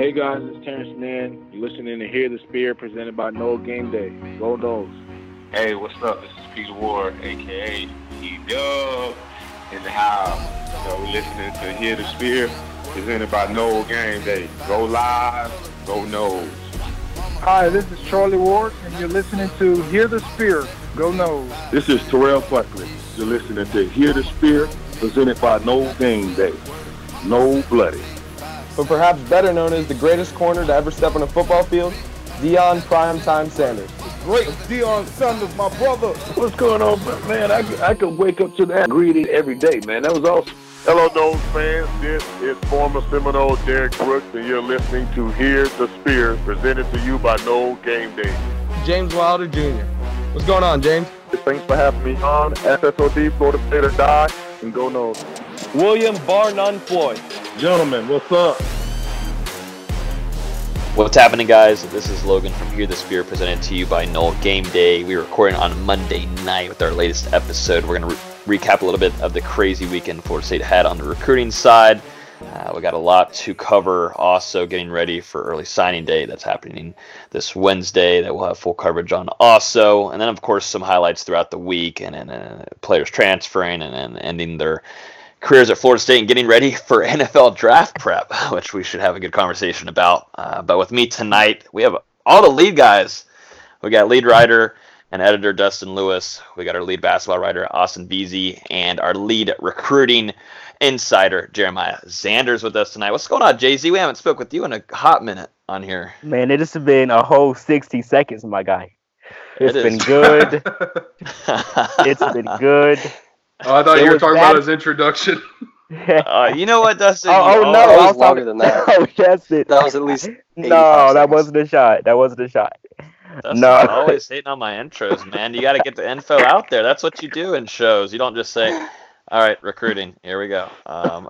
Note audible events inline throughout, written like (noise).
Hey guys, it's Terance Mann. You're listening to Hear the Spear presented by Nole Game Day. Go Noles. Hey, what's up? This is Peter Ward, aka P Dub in the house. So we're listening to Hear the Spear presented by Nole Game Day. Go live, go Noles. Hi, this is Charlie Ward, and you're listening to Hear the Spear. Go Noles. This is Terrell Buckley. You're listening to Hear the Spear presented by Nole Game Day. No Bloody. But perhaps better known as the greatest corner to ever step on a football field, Deion Primetime Sanders. Great Deion Sanders, my brother. What's going on, man? I, I could wake up to that greeting every day, man. That was awesome. Hello, Noles fans. This is former Seminole Derrick Brooks, and you're listening to Hear the Spear, presented to you by Nole Game Day. James Wilder Jr. What's going on, James? Thanks for having me on. SSOD, Florida State or Die, and go Noles. William Bar None Floyd. Gentlemen, what's up? What's happening, guys? This is Logan from Hear the Spear, presented to you by Nole Game Day. We are recording on Monday night with our latest episode. We're going to re- recap a little bit of the crazy weekend Florida State had on the recruiting side. Uh, we got a lot to cover. Also, getting ready for early signing day that's happening this Wednesday. That we'll have full coverage on. Also, and then of course some highlights throughout the week, and, and uh, players transferring and, and ending their careers at Florida State and getting ready for (laughs) NFL draft prep, which we should have a good conversation about. Uh, but with me tonight, we have all the lead guys. We got lead writer and editor Dustin Lewis. We got our lead basketball writer Austin Veazey and our lead recruiting insider Jeremiah Zanders with us tonight. What's going on, Jay Z? We haven't spoke with you in a hot minute on here. Man, it has been a whole 60 seconds, my guy. It's It been good. (laughs) It's been good. Oh, I thought It you were talking bad. about his introduction. (laughs) uh, you know what, Dustin? (laughs) Oh, oh no, I was longer talking- than (laughs) that. Oh, that's it. That was at least 85 No, that seconds. wasn't a shot. That wasn't a shot. Dustin's No. always hating on my intros, man. You got to get the info out there. That's what you do in shows. You don't just say, "All right, recruiting. Here we go." Um,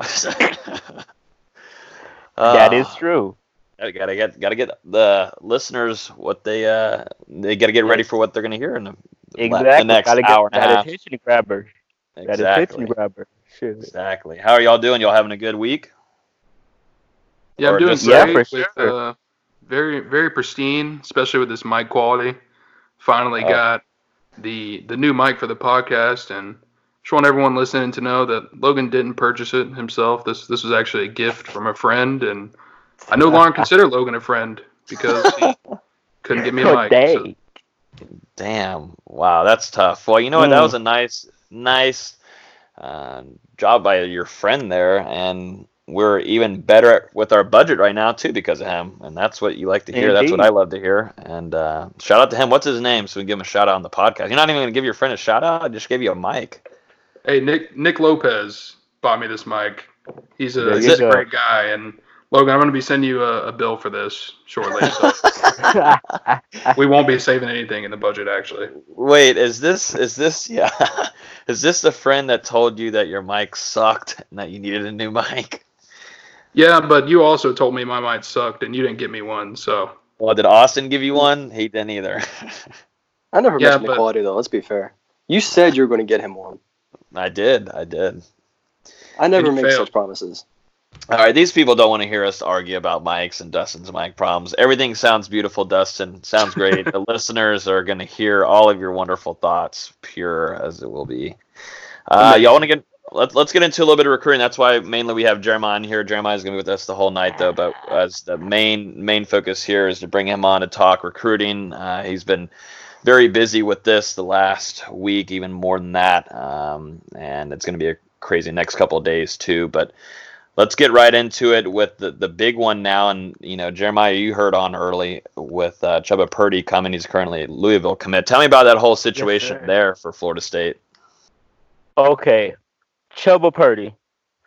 that is uh, true. Gotta, gotta get gotta get the listeners what they uh they gotta get ready for what they're gonna hear in the, the next Gotta get hour and a half. attention grabber. That Exactly. attention grabber. Shit. Exactly. How are y'all doing? Y'all having a good week? Yeah, Or I'm doing just- Yeah, great. for sure. uh, very, very pristine, especially with this mic quality. Finally Oh. got the the new mic for the podcast, and just want everyone listening to know that Logan didn't purchase it himself. This this was actually a gift from a friend, and I no longer (laughs) consider Logan a friend because he (laughs) couldn't get me a mic. day. So, Damn. Wow, that's tough. Well, you know what? That Mm. was a nice, nice uh, job by your friend there, and we're even better at, with our budget right now too because of him. And that's what you like to hear. That's what I love to hear. And uh, shout out to him. What's his name? So we can give him a shout out on the podcast. You're not even gonna give your friend a shout out. I just gave you a mic. hey, Nick Nick Lopez bought me this mic. He's a, he's a great guy, and Logan, I'm going to be sending you a, a bill for this shortly. So (laughs) we won't be saving anything in the budget, actually. Wait, is this is this yeah? (laughs) is this the friend that told you that your mic sucked and that you needed a new (laughs) mic? Yeah, but you also told me my mic sucked, and you didn't get me one. So Well, did Austin give you one? He didn't either. I never Yeah, mentioned but- quality though. Let's be fair. You said you were going to get him one. I did. I did. I never make failed. such promises. All right, these people don't want to hear us argue about mics and Dustin's mic problems. Everything sounds beautiful, Dustin. Sounds great. (laughs) the listeners are going to hear all of your wonderful thoughts, pure as it will be. Uh, y'all want to get let, let's get into a little bit of recruiting. That's why mainly we have Jeremiah on here. Jeremiah is going to be with us the whole night, though. But as the main main focus here is to bring him on to talk recruiting. Uh, he's been very busy with this the last week, even more than that, um, and it's going to be a crazy next couple of days too. But let's get right into it with the, the big one now. And, you know, Jeremiah, you heard on early with uh, Chubba Purdy coming. He's currently Louisville commit. Tell me about that whole situation sir. there for Florida State. Okay. Chubba Purdy.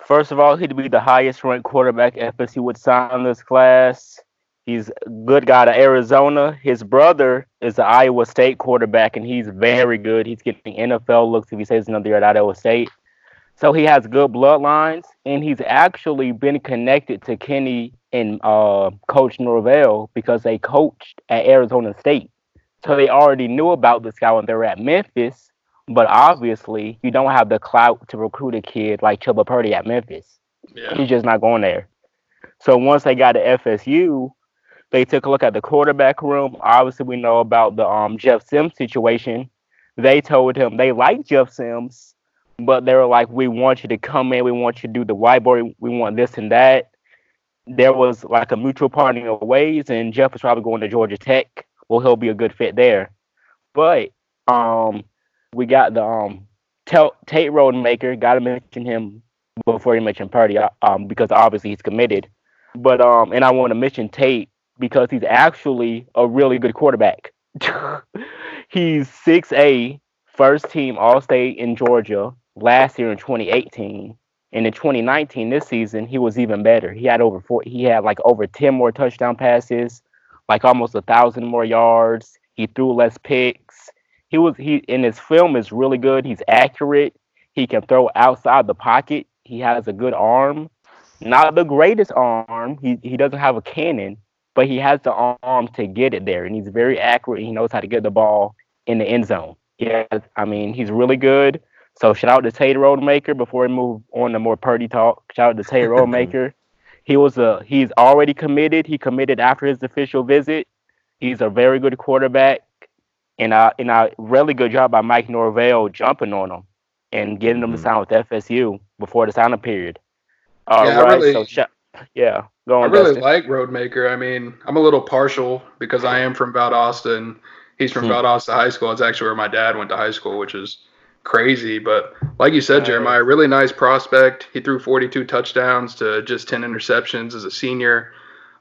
First of all, he'd be the highest ranked quarterback FSU would sign this class. He's a good guy to Arizona. His brother is the Iowa State quarterback, and he's very good. He's getting NFL looks if he stays another year at Iowa State. So he has good bloodlines, and he's actually been connected to Kenny and uh, Coach Norvell because they coached at Arizona State. So they already knew about this guy when they were at Memphis. But obviously, you don't have the clout to recruit a kid like Chubba Purdy at Memphis. Yeah. He's just not going there. So once they got to FSU, they took a look at the quarterback room. Obviously, we know about the um, Jeff Sims situation. They told him they like Jeff Sims, but they were like, "We want you to come in. We want you to do the whiteboard. We want this and that." There was like a mutual parting of ways, and Jeff was probably going to Georgia Tech. Well, he'll be a good fit there. But um, we got the um Tate Rodemaker. Got to mention him before you mention Purdy, uh, um, because obviously he's committed. But um, and I want to mention Tate because he's actually a really good quarterback. (laughs) he's six A, first team All State in Georgia last year in 2018. And in 2019, this season, he was even better. He had over four. He had like over 10 more touchdown passes, like almost a thousand more yards. He threw less picks. He was he in his film is really good. He's accurate. He can throw outside the pocket. He has a good arm. Not the greatest arm. He he doesn't have a cannon, but he has the arm to get it there, and he's very accurate. He knows how to get the ball in the end zone. Yeah, I mean he's really good. So shout out to Tate Rodemaker before we move on to more Purdy talk. Shout out to Tate (laughs) Rodemaker. he was a he's already committed. He committed after his official visit. He's a very good quarterback, and a and a really good job by Mike Norvell jumping on him and getting him to sign with FSU before the signing period. All yeah, right, really, so yeah, go on. I really Dustin. like Rodemaker. I mean, I'm a little partial because I am from Valdosta and he's from Hmm. Valdosta High School. It's actually where my dad went to high school, which is crazy. But like you said, Jeremiah, really nice prospect. He threw 42 touchdowns to just 10 interceptions as a senior.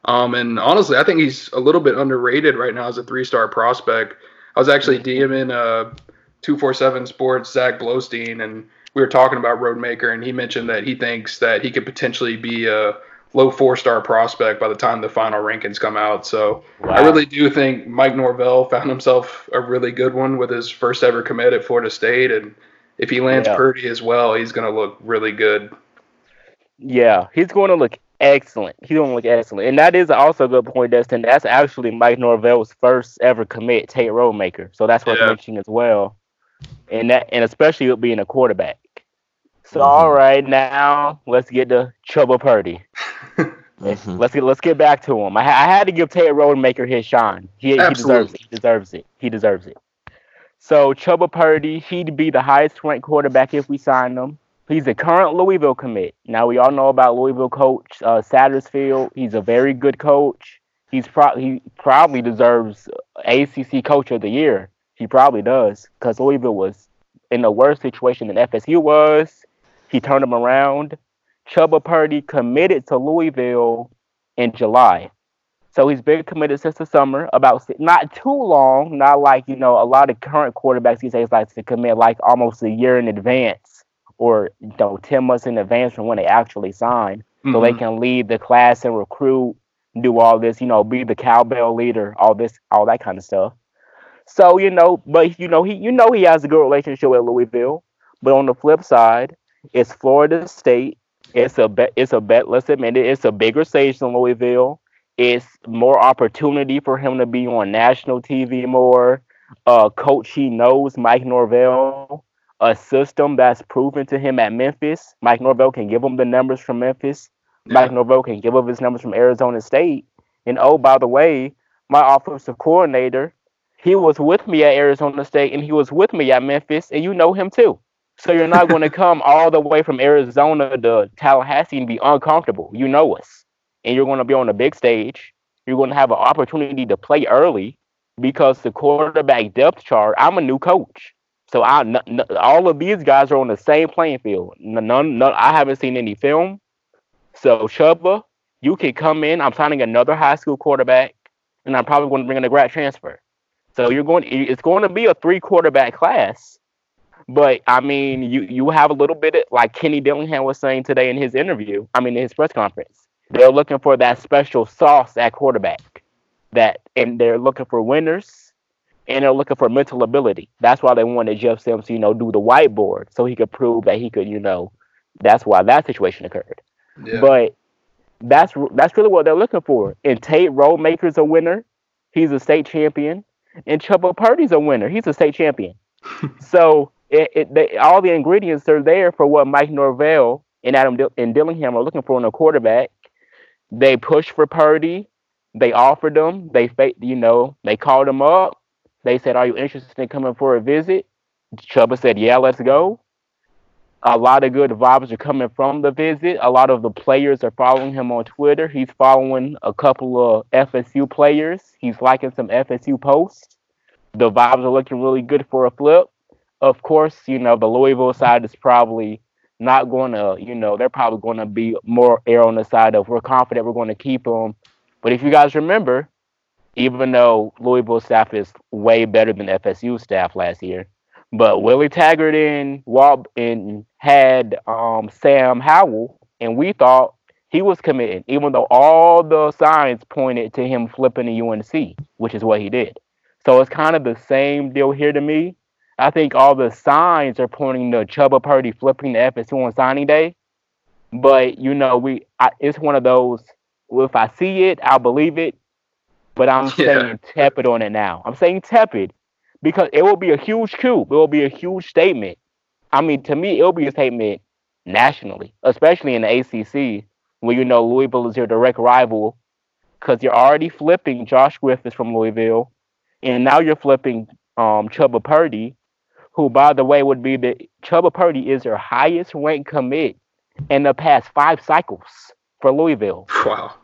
Um, and honestly, I think he's a little bit underrated right now as a three-star prospect. I was actually DMing uh, 247 Sports Zach Blostein, and we were talking about Rodemaker, and he mentioned that he thinks that he could potentially be a low four-star prospect by the time the final rankings come out. So I really do think Mike Norvell found himself a really good one with his first ever commit at Florida State, and if he lands Yeah. Purdy as well, he's going to look really good. Yeah, he's going to look excellent. He's going to look excellent, and that is also a good point, Dustin. That's actually Mike Norvell's first ever commit, Tate Rodemaker. So that's worth Yeah. mentioning as well, and that and especially with being a quarterback. So all right, now let's get to Chubba Purdy. Mhm. Let's get let's get back to him. I, I had to give Tate Rodemaker his shine. He, he deserves it. He deserves it. He deserves it. So Chubba Purdy, he'd be the highest ranked quarterback if we signed him. He's a current Louisville commit. Now we all know about Louisville coach uh, Satterfield. He's a very good coach. He's pro- he probably deserves ACC Coach of the Year. He probably does because Louisville was in a worse situation than FSU was. He turned them around. Chubba Purdy committed to Louisville in July. So he's been committed since the summer, about not too long, not like, you know, a lot of current quarterbacks these days like to commit like almost a year in advance or, you know, 10 months in advance from when they actually sign. So they Mhm. can lead the class and recruit, do all this, you know, be the cowbell leader, all this, all that kind of stuff. So, you know, but you know, he you know he has a good relationship with Louisville. But on the flip side, it's Florida State. It's a bet. It's a bet. Let's admit it. It's a bigger stage than Louisville. It's more opportunity for him to be on national TV more. Uh, coach he knows, Mike Norvell. A system that's proven to him at Memphis. Mike Norvell can give him the numbers from Memphis. Mike Norvell can give up his numbers from Arizona State. And oh, by the way, my offensive coordinator, he was with me at Arizona State and he was with me at Memphis, and you know him too. So you're not going to come all the way from Arizona to Tallahassee and be uncomfortable. You know us. And you're going to be on a big stage. You're going to have an opportunity to play early because the quarterback depth chart, I'm a new coach. So I, n- n- all of these guys are on the same playing field. None, none, I haven't seen any film. So Chubba, you can come in. I'm signing another high school quarterback, and I'm probably going to bring in a grad transfer. So you're going. It's going to be a three quarterback class. But I mean, you you have a little bit of like Kenny Dillingham was saying today in his interview. I mean, in his press conference, they're looking for that special sauce at quarterback. That and they're looking for winners, and they're looking for mental ability. That's why they wanted Jeff Sims, you know, do the whiteboard so he could prove that he could, you know, that's why that situation occurred. Yeah. But that's that's really what they're looking for. And Tate Rodemaker's a winner. He's a state champion. And Chubba Purdy's a winner. He's a state champion. (laughs) so it, it they, all the ingredients are there for what Mike Norvell and Adam and Dillingham are looking for in a quarterback. they pushed for Purdy. They offered them. They, you know, they called him up. They said, "Are you interested in coming for a visit?" Chubba said, "Yeah, let's go." A lot of good vibes are coming from the visit. A lot of the players are following him on Twitter. He's following a couple of FSU players. He's liking some FSU posts. The vibes are looking really good for a flip. Of course, you know, the Louisville side is probably not going to, you know, they're probably going to be more air on the side of we're confident we're going to keep him. But if you guys remember, even though Louisville staff is way better than FSU staff last year, but Willie Taggart and Walt and had um, Sam Howell, and we thought he was committing, even though all the signs pointed to him flipping to UNC, which is what he did. So it's kind of the same deal here to me. I think all the signs are pointing to Chubba Purdy flipping the FSU on signing day. But you know, we I, it's one of those. If I see it, I'll believe it. But I'm (laughs) yeah. saying tepid on it now. I'm saying tepid because it will be a huge coup. It will be a huge statement. I mean, to me, it will be a statement nationally, especially in the ACC, where you know Louisville is your direct rival, because you're already flipping Josh Griffiths from Louisville, and now you're flipping um, Chubba Purdy, who, by the way, would be the Chubba Purdy is their highest ranked commit in the past five cycles for Louisville. Wow.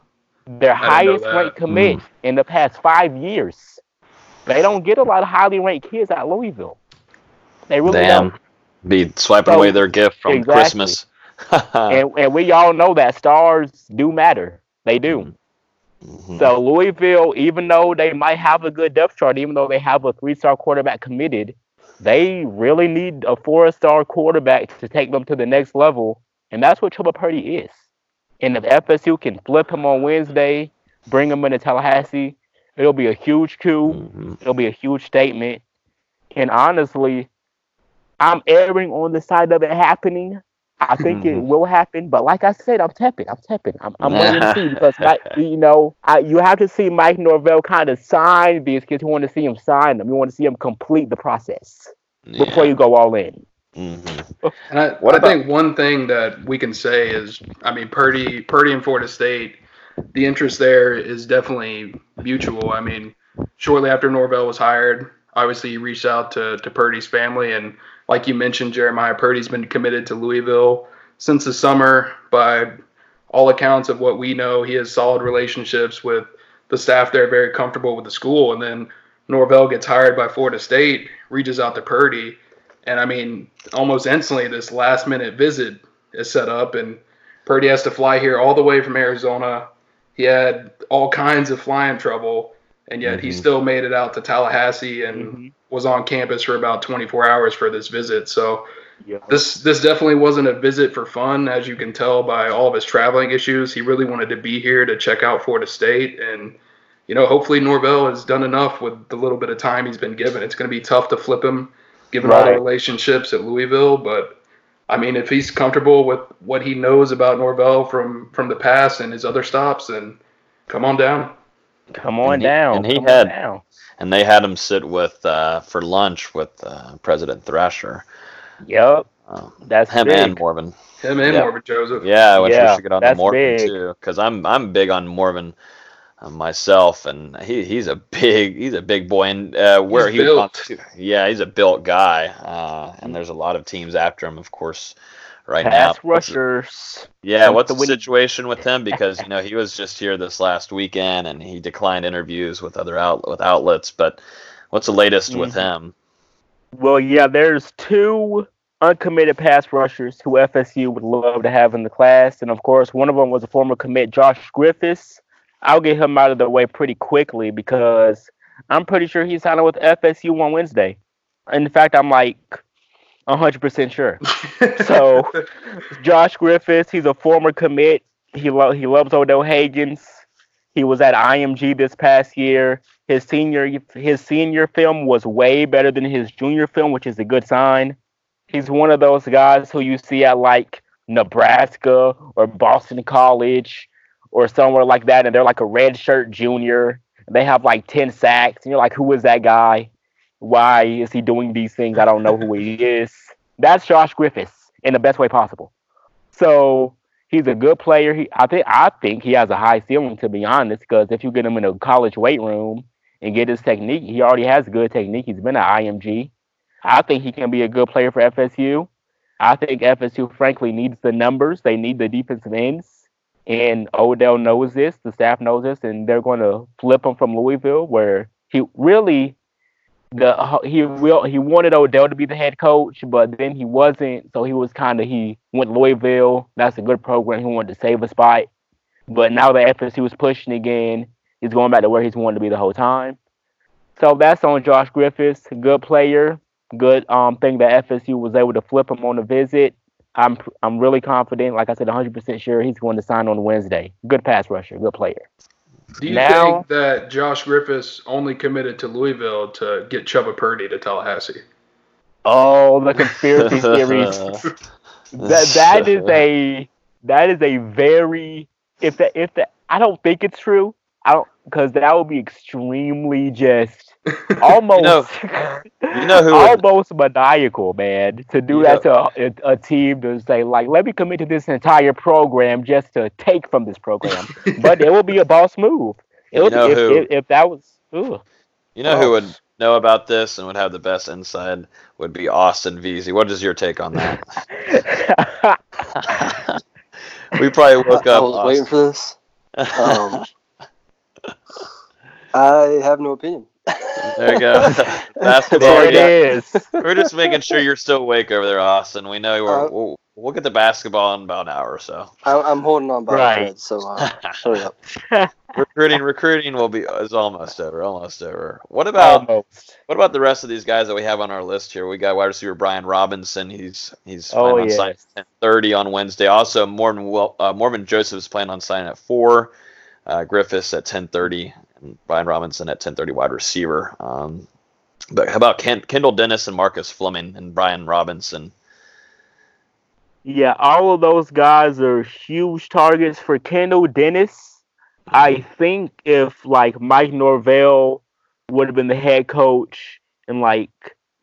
Their highest ranked commit mm. in the past five years. They don't get a lot of highly ranked kids at Louisville. They really Damn. don't. Be swiping so, away their gift from exactly. Christmas. (laughs) and, and we all know that stars do matter. They do. Mm-hmm. So Louisville, even though they might have a good depth chart, even though they have a three-star quarterback committed, they really need a four-star quarterback to take them to the next level, and that's what Chubba Purdy is. And if FSU can flip him on Wednesday, bring him into Tallahassee, It'll be a huge coup. Mm-hmm. It'll be a huge statement. And honestly, I'm erring on the side of it happening. I think it mm-hmm. will happen, but like I said, I'm tepid. I'm tepid. I'm, I'm waiting to see because Mike, (laughs) you know, I, you have to see Mike Norvell kind of sign these kids. You want to see him sign them. You want to see him complete the process yeah. before you go all in. Mm-hmm. (laughs) And I, what I think one thing that we can say is, I mean, Purdy, Purdy and Florida State the interest there is definitely mutual. I mean, shortly after Norvell was hired, obviously he reached out to, to Purdy's family. And like you mentioned, Jeremiah Purdy's been committed to Louisville since the summer. By all accounts of what we know, he has solid relationships with the staff there, very comfortable with the school. And then Norvell gets hired by Florida State, reaches out to Purdy. And I mean, almost instantly, this last minute visit is set up, and Purdy has to fly here all the way from Arizona he had all kinds of flying trouble, and yet mm-hmm. he still made it out to Tallahassee and mm-hmm. was on campus for about 24 hours for this visit. So yeah. this this definitely wasn't a visit for fun, as you can tell by all of his traveling issues. He really wanted to be here to check out Florida State, and you know, hopefully Norvell has done enough with the little bit of time he's been given. It's going to be tough to flip him, given right. all the relationships at Louisville, but I mean, if he's comfortable with what he knows about Norvell from from the past and his other stops, then come on down. Come on and he, down. And he come had, and they had him sit with uh, for lunch with uh, President Thrasher. Yep, um, that's him big. and Morven. Him and yep. Morven Joseph. Yeah, I wish yeah, we should get on the Morven too, because I'm I'm big on Morven uh, myself, and he he's a big he's a big boy, and uh, where he's he built. yeah, he's a built guy, uh, and there's a lot of teams after him, of course, right Pass now. rushers. Yeah, what's the, the situation with him? Because you know he was just here this last weekend, and he declined interviews with other out with outlets. But what's the latest mm-hmm. with him? Well, yeah, there's two uncommitted pass rushers who FSU would love to have in the class, and of course, one of them was a former commit, Josh Griffiths I'll get him out of the way pretty quickly because I'm pretty sure he's signing with FSU on Wednesday. In fact, I'm like 100% sure. (laughs) so, Josh Griffiths, he's a former commit. He lo- he loves Odell Haggins. He was at IMG this past year. His senior his senior film was way better than his junior film, which is a good sign. He's one of those guys who you see at like Nebraska or Boston College or somewhere like that, and they're like a red shirt junior. They have like 10 sacks, and you're like, who is that guy? Why is he doing these things? I don't know who he is. That's Josh Griffiths in the best way possible. So he's a good player. He, I think, I think he has a high ceiling to be honest. Because if you get him in a college weight room and get his technique, he already has good technique. He's been at IMG. I think he can be a good player for FSU. I think FSU, frankly, needs the numbers. They need the defensive ends. And Odell knows this, the staff knows this, and they're going to flip him from Louisville, where he really the he will he wanted Odell to be the head coach, but then he wasn't. So he was kind of he went Louisville. That's a good program. He wanted to save a spot, but now that FSU was pushing again, he's going back to where he's wanted to be the whole time. So that's on Josh Griffiths, good player, good um thing that FSU was able to flip him on a visit. I'm I'm really confident. Like I said, 100 percent sure he's going to sign on Wednesday. Good pass rusher, good player. Do you now, think that Josh Griffiths only committed to Louisville to get Chubba Purdy to Tallahassee? Oh, the conspiracy (laughs) theories. that that is a that is a very if that if that I don't think it's true. I don't because that would be extremely just (laughs) almost you know, you know who almost would, maniacal, man, to do that know, to a, a, team to say like, let me commit to this entire program just to take from this program. (laughs) but it would be a boss move. It would, if, who, if, if, that was. Ooh. You know who would know about this and would have the best insight would be Austin Veazey. What is your take on that? (laughs) we probably woke up. I was Austin. waiting for this. Um, I have no opinion. There you go. (laughs) Basketball. There it is. We're just making sure you're still awake over there, Austin. We know we're, uh, we'll, we'll get the basketball in about an hour or so. I, am holding on by right. a thread, so uh, hurry up. (laughs) recruiting, recruiting will be is almost over. Almost over. What about almost. what about the rest of these guys that we have on our list here? We got wide receiver Brian Robinson. He's he's oh, planning yes. on signing at 30 on Wednesday. Also, Morven uh, Morven Joseph is planning on signing at four. Uh, Griffiths at 10:30 and Brian Robinson at 10:30 wide receiver. Um, but how about Ken, Kendall Dennis and Marcus Fleming and Brian Robinson? Yeah, all of those guys are huge targets for Kendall Dennis. I think if like Mike Norvell would have been the head coach in like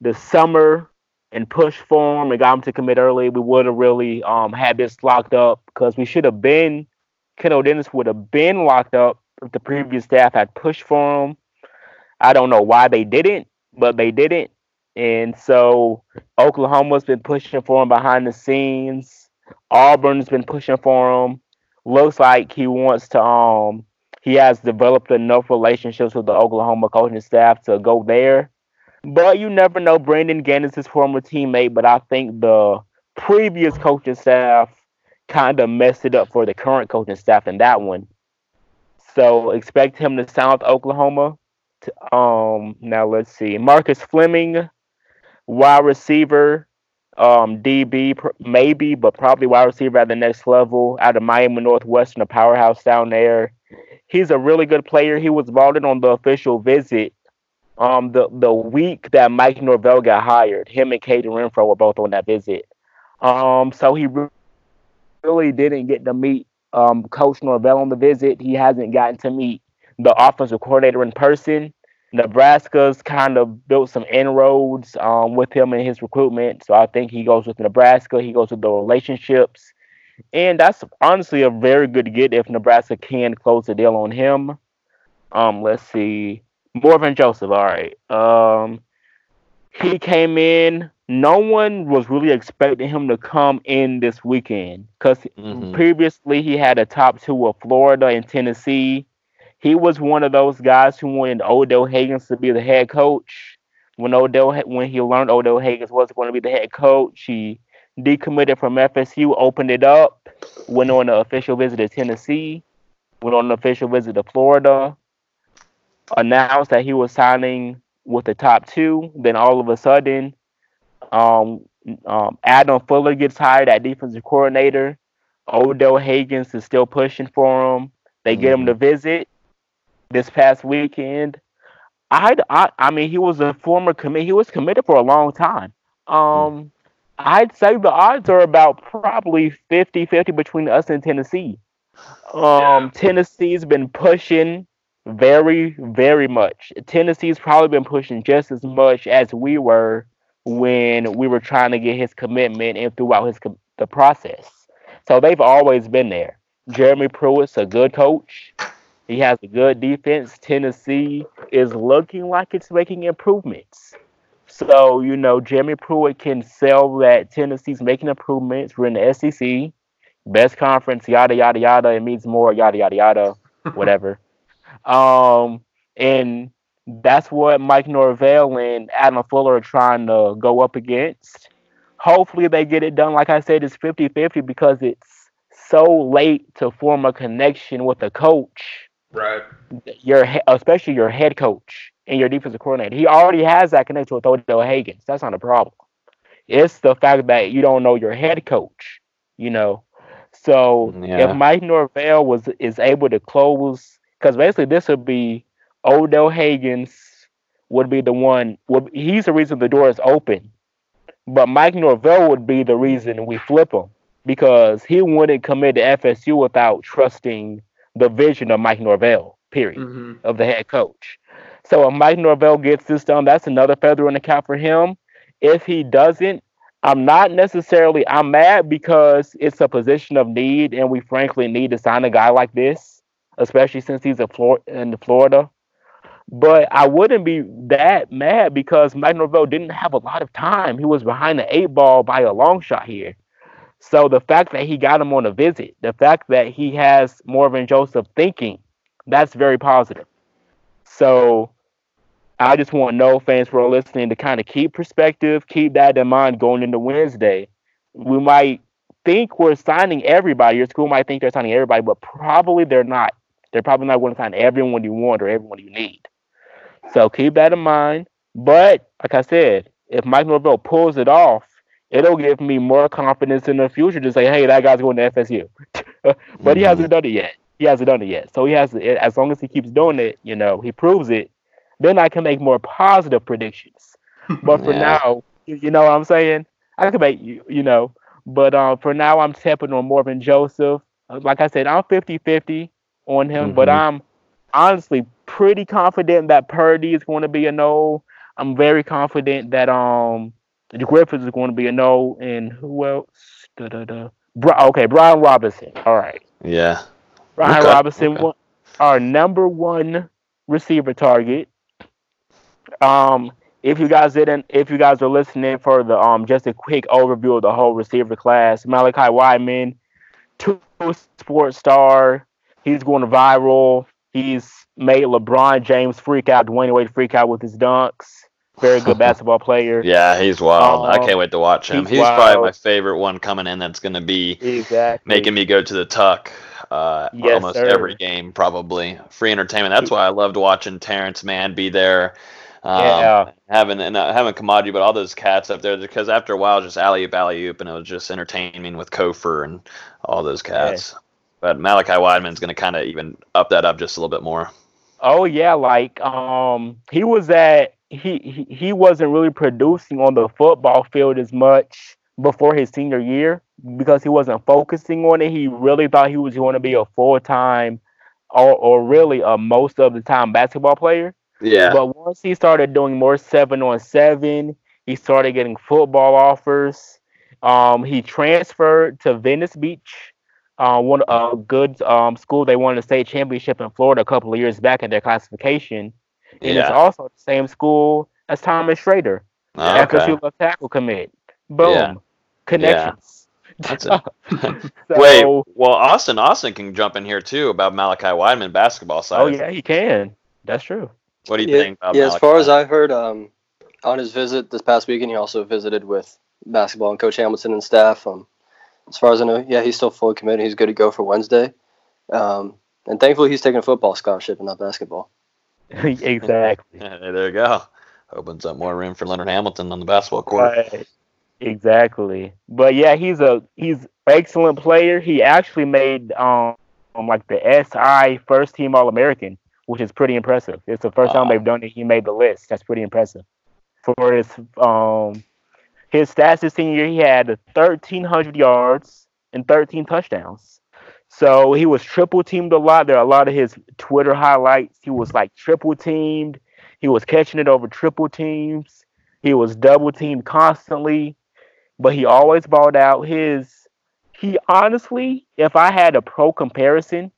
the summer and push for him and got him to commit early, we would have really um had this locked up because we should have been Kendall Dennis would have been locked up if the previous staff had pushed for him. I don't know why they didn't, but they didn't. And so Oklahoma's been pushing for him behind the scenes. Auburn's been pushing for him. Looks like he wants to um he has developed enough relationships with the Oklahoma coaching staff to go there. But you never know. Brandon Gannon is his former teammate, but I think the previous coaching staff kind of messed it up for the current coaching staff in that one. So expect him to South Oklahoma. To, um, now let's see, Marcus Fleming, wide receiver, um, DB maybe, but probably wide receiver at the next level out of Miami Northwestern, a powerhouse down there. He's a really good player. He was voted on the official visit. Um, the the week that Mike Norvell got hired, him and Caden Renfro were both on that visit. Um, so he really didn't get to meet um, Coach Norvell on the visit. He hasn't gotten to meet the offensive coordinator in person. Nebraska's kind of built some inroads um, with him in his recruitment. So I think he goes with Nebraska. He goes with the relationships. And that's honestly a very good get if Nebraska can close the deal on him. Um, let's see. Morvin Joseph, all right. Um, he came in no one was really expecting him to come in this weekend because mm-hmm. previously he had a top two of Florida and Tennessee. He was one of those guys who wanted Odell Haggins to be the head coach. When Odell, when he learned Odell Haggins was going to be the head coach, he decommitted from FSU, opened it up, went on an official visit to Tennessee, went on an official visit to Florida, announced that he was signing with the top two. Then all of a sudden, um, um, Adam Fuller gets hired at defensive coordinator. Odell Haggins is still pushing for him. They get him to mm-hmm. visit this past weekend. I'd, I, I mean, he was a former commit. He was committed for a long time. Um, I'd say the odds are about probably 50-50 between us and Tennessee. Um, yeah. Tennessee's been pushing very, very much. Tennessee's probably been pushing just as much as we were when we were trying to get his commitment and throughout his the process. So they've always been there. Jeremy Pruitt's a good coach. He has a good defense. Tennessee is looking like it's making improvements. So, you know, Jeremy Pruitt can sell that Tennessee's making improvements. We're in the SEC, best conference, yada, yada, yada. It means more, yada, yada, yada, (laughs) whatever. um, and that's what Mike Norvell and Adam Fuller are trying to go up against. Hopefully, they get it done. Like I said, it's 50 50 because it's so late to form a connection with a coach. Right. Your, especially your head coach and your defensive coordinator. He already has that connection with Odell Haggins. That's not a problem. It's the fact that you don't know your head coach, you know. So yeah. if Mike Norvell was is able to close, because basically this would be Odell Haggins would be the one. Would, he's the reason the door is open, but Mike Norvell would be the reason we flip him because he wouldn't commit to FSU without trusting the vision of Mike Norvell. Period mm-hmm. of the head coach. So if Mike Norvell gets this done, that's another feather in the cap for him. If he doesn't, I'm not necessarily I'm mad because it's a position of need, and we frankly need to sign a guy like this, especially since he's a Flor- in Florida. But I wouldn't be that mad because Mike Norvell didn't have a lot of time. He was behind the eight ball by a long shot here. So the fact that he got him on a visit, the fact that he has Morvin Joseph thinking, that's very positive. So I just want no fans who are listening to kind of keep perspective, keep that in mind going into Wednesday. We might think we're signing everybody. Your school might think they're signing everybody, but probably they're not. They're probably not going to sign everyone you want or everyone you need. So keep that in mind. But like I said, if Mike Norvell pulls it off, it'll give me more confidence in the future to say, hey, that guy's going to FSU. (laughs) but mm-hmm. he hasn't done it yet. He hasn't done it yet. So he has, to, as long as he keeps doing it, you know, he proves it then I can make more positive predictions. (laughs) But for yeah. now, you know what I'm saying? I can make you, you know. But uh, for now, I'm tapping on Morvin Joseph. Uh, like I said, I'm 50-50 on him, mm-hmm. but I'm honestly pretty confident that Purdy is going to be a no. I'm very confident that um the Griffiths is going to be a no, and who else? Da, da, da. Bri- okay, Brian Robinson. All right. Yeah. Brian okay. Robinson, okay. our number one receiver target. Um, if you guys didn't, if you guys are listening for the um, just a quick overview of the whole receiver class, Malachi Wideman, two sports star, he's going viral. He's made LeBron James freak out, Dwyane Wade freak out with his dunks. Very good (laughs) basketball player. yeah, he's wild. Um, I can't wait to watch him. He's, he's probably my favorite one coming in. That's going to be exactly. making me go to the tuck uh, yes, almost sir. every game, probably free entertainment. That's why I loved watching Terance Mann be there um, yeah. Having and uh, having Koumadje, but all those cats up there because after a while, just alley oop, alley oop, and it was just entertaining with Kofor and all those cats. But Malachi Wideman's going to kind of even up that up just a little bit more. Oh yeah, like um, he was at he, he he wasn't really producing on the football field as much before his senior year because he wasn't focusing on it. He really thought he was going to be a full time or, or really a most of the time basketball player. Yeah. But once he started doing more seven on seven, he started getting football offers. Um, he transferred to Venice Beach, uh, one a good um, school. They won the state championship in Florida a couple of years back in their classification, and yeah. it's also the same school as Thomas Shrader, oh, okay. FSU left tackle commit. Boom, yeah. connections. Yeah. (laughs) so, Wait, well, Austin, Austin can jump in here too about Malachi Wideman basketball side. Oh yeah, he can. That's true. What do you yeah, think? yeah, Malachi? as far as I heard, um, on his visit this past weekend, he also visited with basketball and Coach Hamilton and staff. Um, as far as I know, yeah, he's still fully committed. He's good to go for Wednesday. Um, and thankfully, he's taking a football scholarship and not basketball. (laughs) exactly. Yeah, there you go. Opens up more room for Leonard Hamilton on the basketball court. Right. Exactly. But yeah, he's a he's excellent player. He actually made um like the SI first team All American which is pretty impressive. It's the first wow. time they've done it. He made the list. That's pretty impressive. For his um his stats this senior year, he had 1,300 yards and 13 touchdowns. So he was triple teamed a lot. There are a lot of his Twitter highlights. He was like triple teamed. He was catching it over triple teams. He was double teamed constantly, but he always balled out. His he honestly, if I had a pro comparison,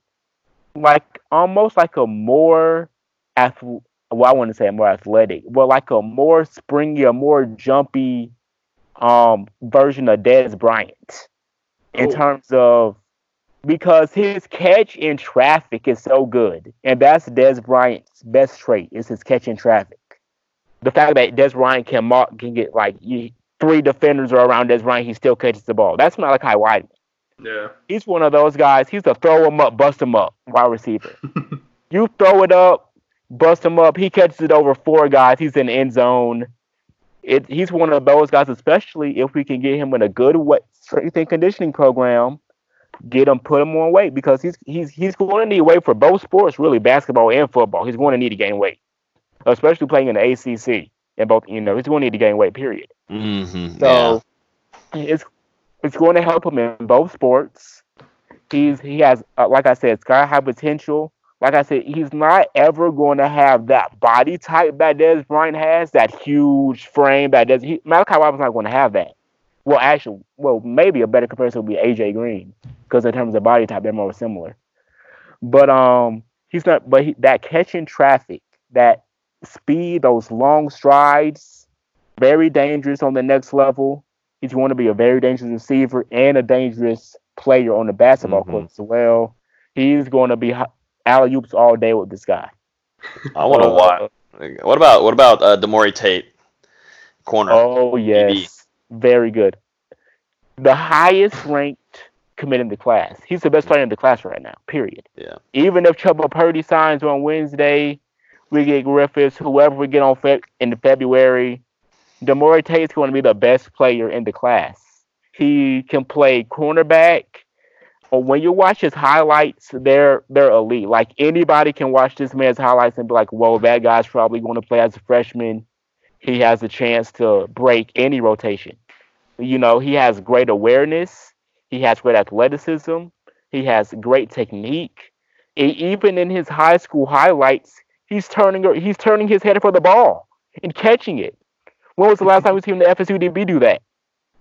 like almost like a more ath- well, I to say more athletic, but like a more springy, a more jumpy um version of Dez Bryant in Oh. terms of because his catch in traffic is so good, and that's Dez Bryant's best trait is his catch in traffic. The fact that Dez Bryant can mark can get like you, three defenders are around Dez Bryant, he still catches the ball. That's Malachi White. Yeah. He's one of those guys. He's a throw him up, bust him up wide receiver. (laughs) you throw it up, bust him up. He catches it over four guys. He's in the end zone. It, he's one of those guys, especially if we can get him in a good way, strength and conditioning program. Get him, put him on weight because he's he's he's going to need weight for both sports, really, basketball and football. He's going to need to gain weight, especially playing in the ACC. And both, you know, he's going to need to gain weight. Period. Mm-hmm. So it's it's going to help him in both sports. He's he has uh, like I said, sky high potential. Like I said, he's not ever going to have that body type that Dez Bryant has, that huge frame that does. He, Malachi was not going to have that. Well, actually, well, maybe a better comparison would be AJ Green because in terms of body type, they're more similar. But um, he's not. But he, that catching traffic, that speed, those long strides, very dangerous on the next level. He's going to be a very dangerous receiver and a dangerous player on the basketball Mhm. court as well. He's going to be alley oops all day with this guy. I want to Uh, watch. What about what about uh, Demore Tate, corner? Oh yes, very good. The highest ranked commit in the class. He's the best player in the class right now. Period. Yeah. Even if Chubba Purdy signs on Wednesday, we get Griffiths, whoever we get on Feb- in February, Demore Tate's going to be the best player in the class. He can play cornerback. When you watch his highlights, they're they're elite. Like anybody can watch this man's highlights and be like, "Whoa, that guy's probably going to play as a freshman." He has a chance to break any rotation. You know, he has great awareness. He has great athleticism. He has great technique. Even in his high school highlights, he's turning he's turning his head for the ball and catching it. When was the last time we seen the FSU DB do that?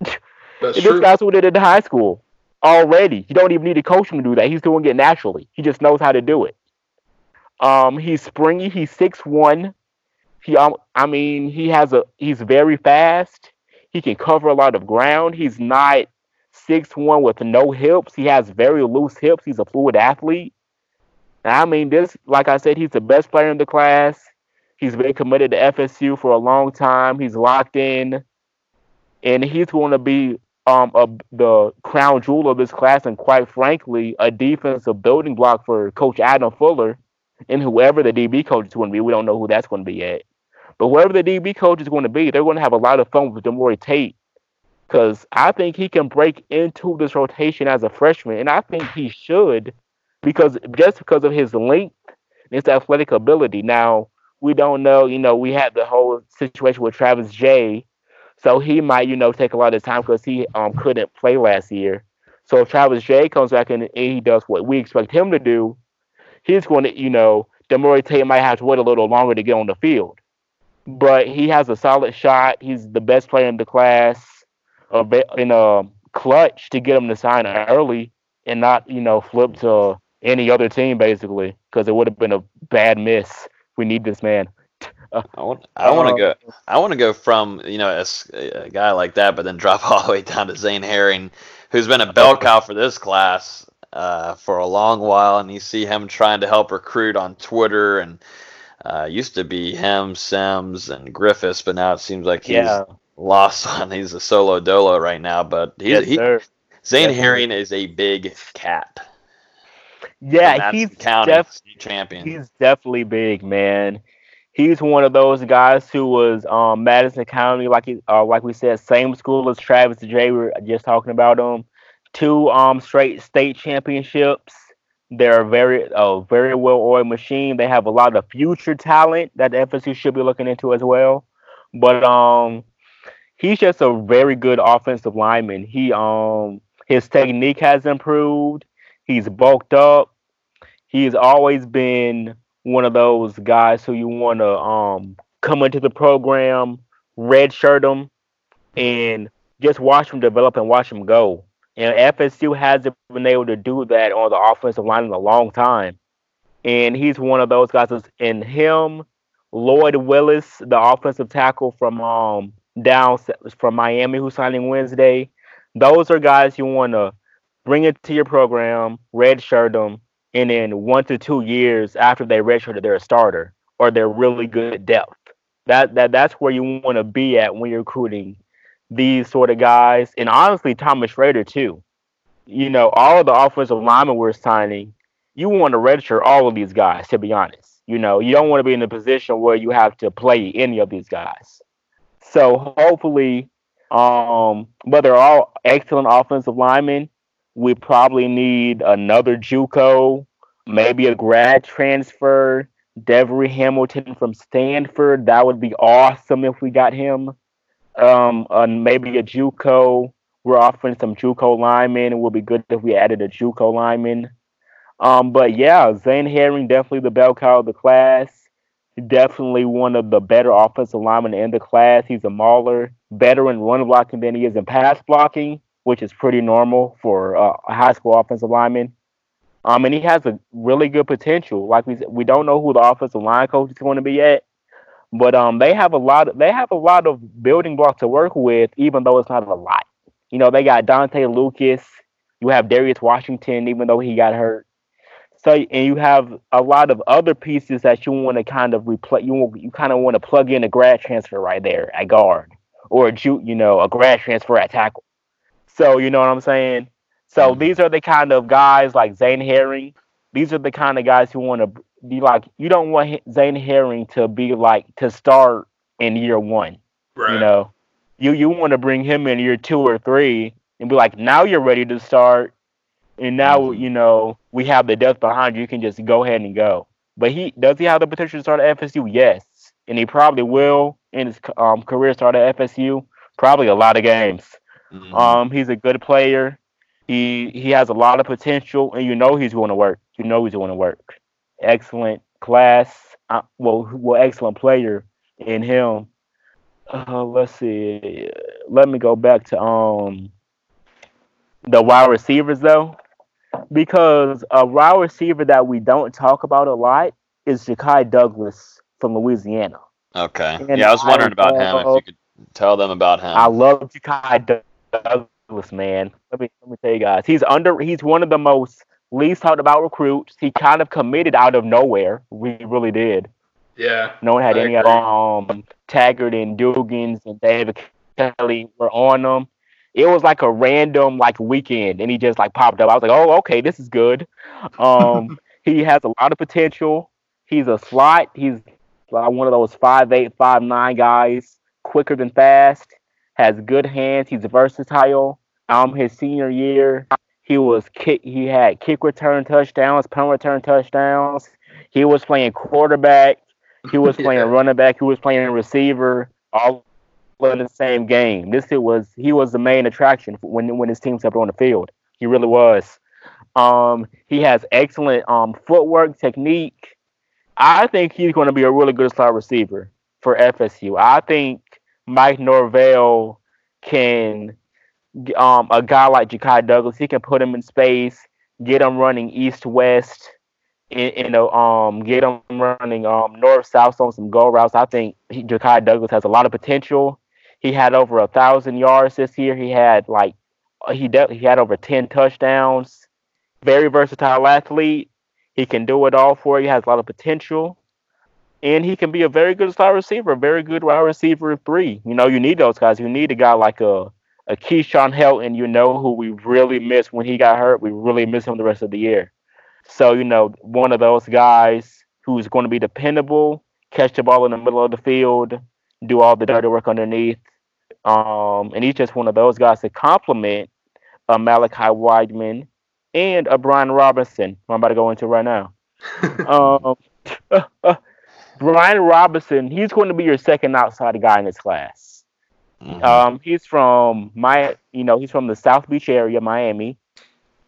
That's (laughs) this true. guy's what did it in high school already. You don't even need to coach him to do that. He's doing it naturally. He just knows how to do it. Um, he's springy. He's six one. He, um, I mean, he has a. He's very fast. He can cover a lot of ground. He's not six one with no hips. He has very loose hips. He's a fluid athlete. I mean, this, like I said, he's the best player in the class. He's been committed to FSU for a long time. He's locked in, and he's going to be um a, the crown jewel of this class, and quite frankly, a defensive building block for Coach Adam Fuller and whoever the DB coach is going to be. We don't know who that's going to be yet, but whoever the DB coach is going to be, they're going to have a lot of fun with Demore Tate because I think he can break into this rotation as a freshman, and I think he should because just because of his length and his athletic ability. Now we don't know, you know, we had the whole situation with Travis Jay. So he might, you know, take a lot of time because he um couldn't play last year. So if Travis Jay comes back and he does what we expect him to do, he's going to, you know, Demore Tate might have to wait a little longer to get on the field. But he has a solid shot. He's the best player in the class. In a clutch to get him to sign early and not, you know, flip to any other team basically because it would have been a bad miss. We need this man. I want I want to Um, go I want to go from you know a, a guy like that, but then drop (laughs) all the way down to Zane Herring, who's been a bell cow for this class uh, for a long while, and you see him trying to help recruit on Twitter, and uh, used to be him, Sims, and Griffiths, but now it seems like he's Yeah. lost (laughs) on. He's a solo dolo right now, but he's Yes, he. Zane Yes. Herring is a big cat. Yeah, he's County def- champion. He's definitely big, man. He's one of those guys who was um Madison County, like he, uh, like we said, same school as Travis Jay. We were just talking about him. Two um straight state championships. They're a very a very well oiled machine. They have a lot of future talent that the FSU should be looking into as well. But um he's just a very good offensive lineman. He um his technique has improved. He's bulked up. He's always been one of those guys who you want to um come into the program, redshirt them, and just watch them develop and watch them go. And FSU hasn't been able to do that on the offensive line in a long time. And he's one of those guys. In him, Lloyd Willis, the offensive tackle from um down from Miami, who's signing Wednesday. Those are guys you want to bring into your program, redshirt them, and then one to two years after they redshirted, they're a starter or they're really good at depth. That that that's where you want to be at when you're recruiting these sort of guys, and honestly, Thomas Shrader too. You know, all of the offensive linemen we're signing, you want to redshirt all of these guys. To be honest, you know, you don't want to be in a position where you have to play any of these guys. So hopefully, um, but they're all excellent offensive linemen. We probably need another JUCO, maybe a grad transfer, Devery Hamilton from Stanford. That would be awesome if we got him. Um, maybe a JUCO. We're offering some JUCO linemen. It would be good if we added a JUCO lineman. Um, but yeah, Zane Herring definitely the bell cow of the class. Definitely one of the better offensive linemen in the class. He's a mauler, better in run blocking than he is in pass blocking, which is pretty normal for uh, a high school offensive lineman. Um, and he has a really good potential. Like we we don't know who the offensive line coach is going to be yet, but um, they have a lot. Of, they have a lot of building blocks to work with, even though it's not a lot. You know, they got Dontae Lucas. You have Darius Washington, even though he got hurt. So, and you have a lot of other pieces that you want to kind of replace. You you kind of want to plug in a grad transfer right there at guard, or a ju- you know a grad transfer at tackle. So you know what I'm saying. So mm-hmm. these are the kind of guys like Zane Herring. These are the kind of guys who want to be like. You don't want Zane Herring to be like to start in year one. Right. You know, you you want to bring him in year two or three and be like, now you're ready to start, and now mm-hmm. you know we have the depth behind you. You can just go ahead and go. But he does he have the potential to start at FSU? Yes, and he probably will in his um, career start at FSU. Probably a lot of games. Mm-hmm. Um, he's a good player. He he has a lot of potential, and you know he's going to work. You know he's going to work. Excellent class. Uh, well, well, excellent player in him. Uh, let's see. Let me go back to um the wide receivers though, because a wide receiver that we don't talk about a lot is Ja'Khi Douglas from Louisiana. Okay. And yeah, I was wondering I about him. If you could tell them about him. I love Ja'Khi Douglas, man. Let me let me tell you guys, he's under. He's one of the most least talked about recruits. He kind of committed out of nowhere. We really did. Yeah. No one had I any of um Taggart and Dugans and David Kelly were on them. It was like a random like weekend, and he just like popped up. I was like, oh, okay, this is good. Um, (laughs) he has a lot of potential. He's a slot. He's like one of those five eight, five nine guys, quicker than fast has good hands. He's versatile. Um, his senior year, he was kick. He had kick return touchdowns, punt return touchdowns. He was playing quarterback. He was (laughs) playing yeah. running back. He was playing receiver. All in the same game. This it was. He was the main attraction when when his team stepped on the field. He really was. Um, he has excellent um footwork technique. I think he's going to be a really good slot receiver for FSU. I think Mike Norvell can, um, a guy like Ja'Khi Douglas, he can put him in space, get him running east west, you know, um, get him running um north south on some goal routes. I think he, Ja'Khi Douglas has a lot of potential. He had over a thousand yards this year. He had like he de- he had over ten touchdowns. Very versatile athlete. He can do it all for you. Has a lot of potential and he can be a very good slot receiver, a very good wide receiver three. You know, you need those guys. You need a guy like a a Keyshawn Helton, you know, who we really missed when he got hurt. We really miss him the rest of the year. So, you know, one of those guys who's going to be dependable, catch the ball in the middle of the field, do all the dirty work underneath. Um, and he's just one of those guys to complement a Malachi Wideman and a Brian Robinson. I'm about to go into right now. (laughs) um, (laughs) Brian Robinson, he's going to be your second outside guy in this class. Mm-hmm. Um, he's from my, you know, he's from the South Beach area, Miami.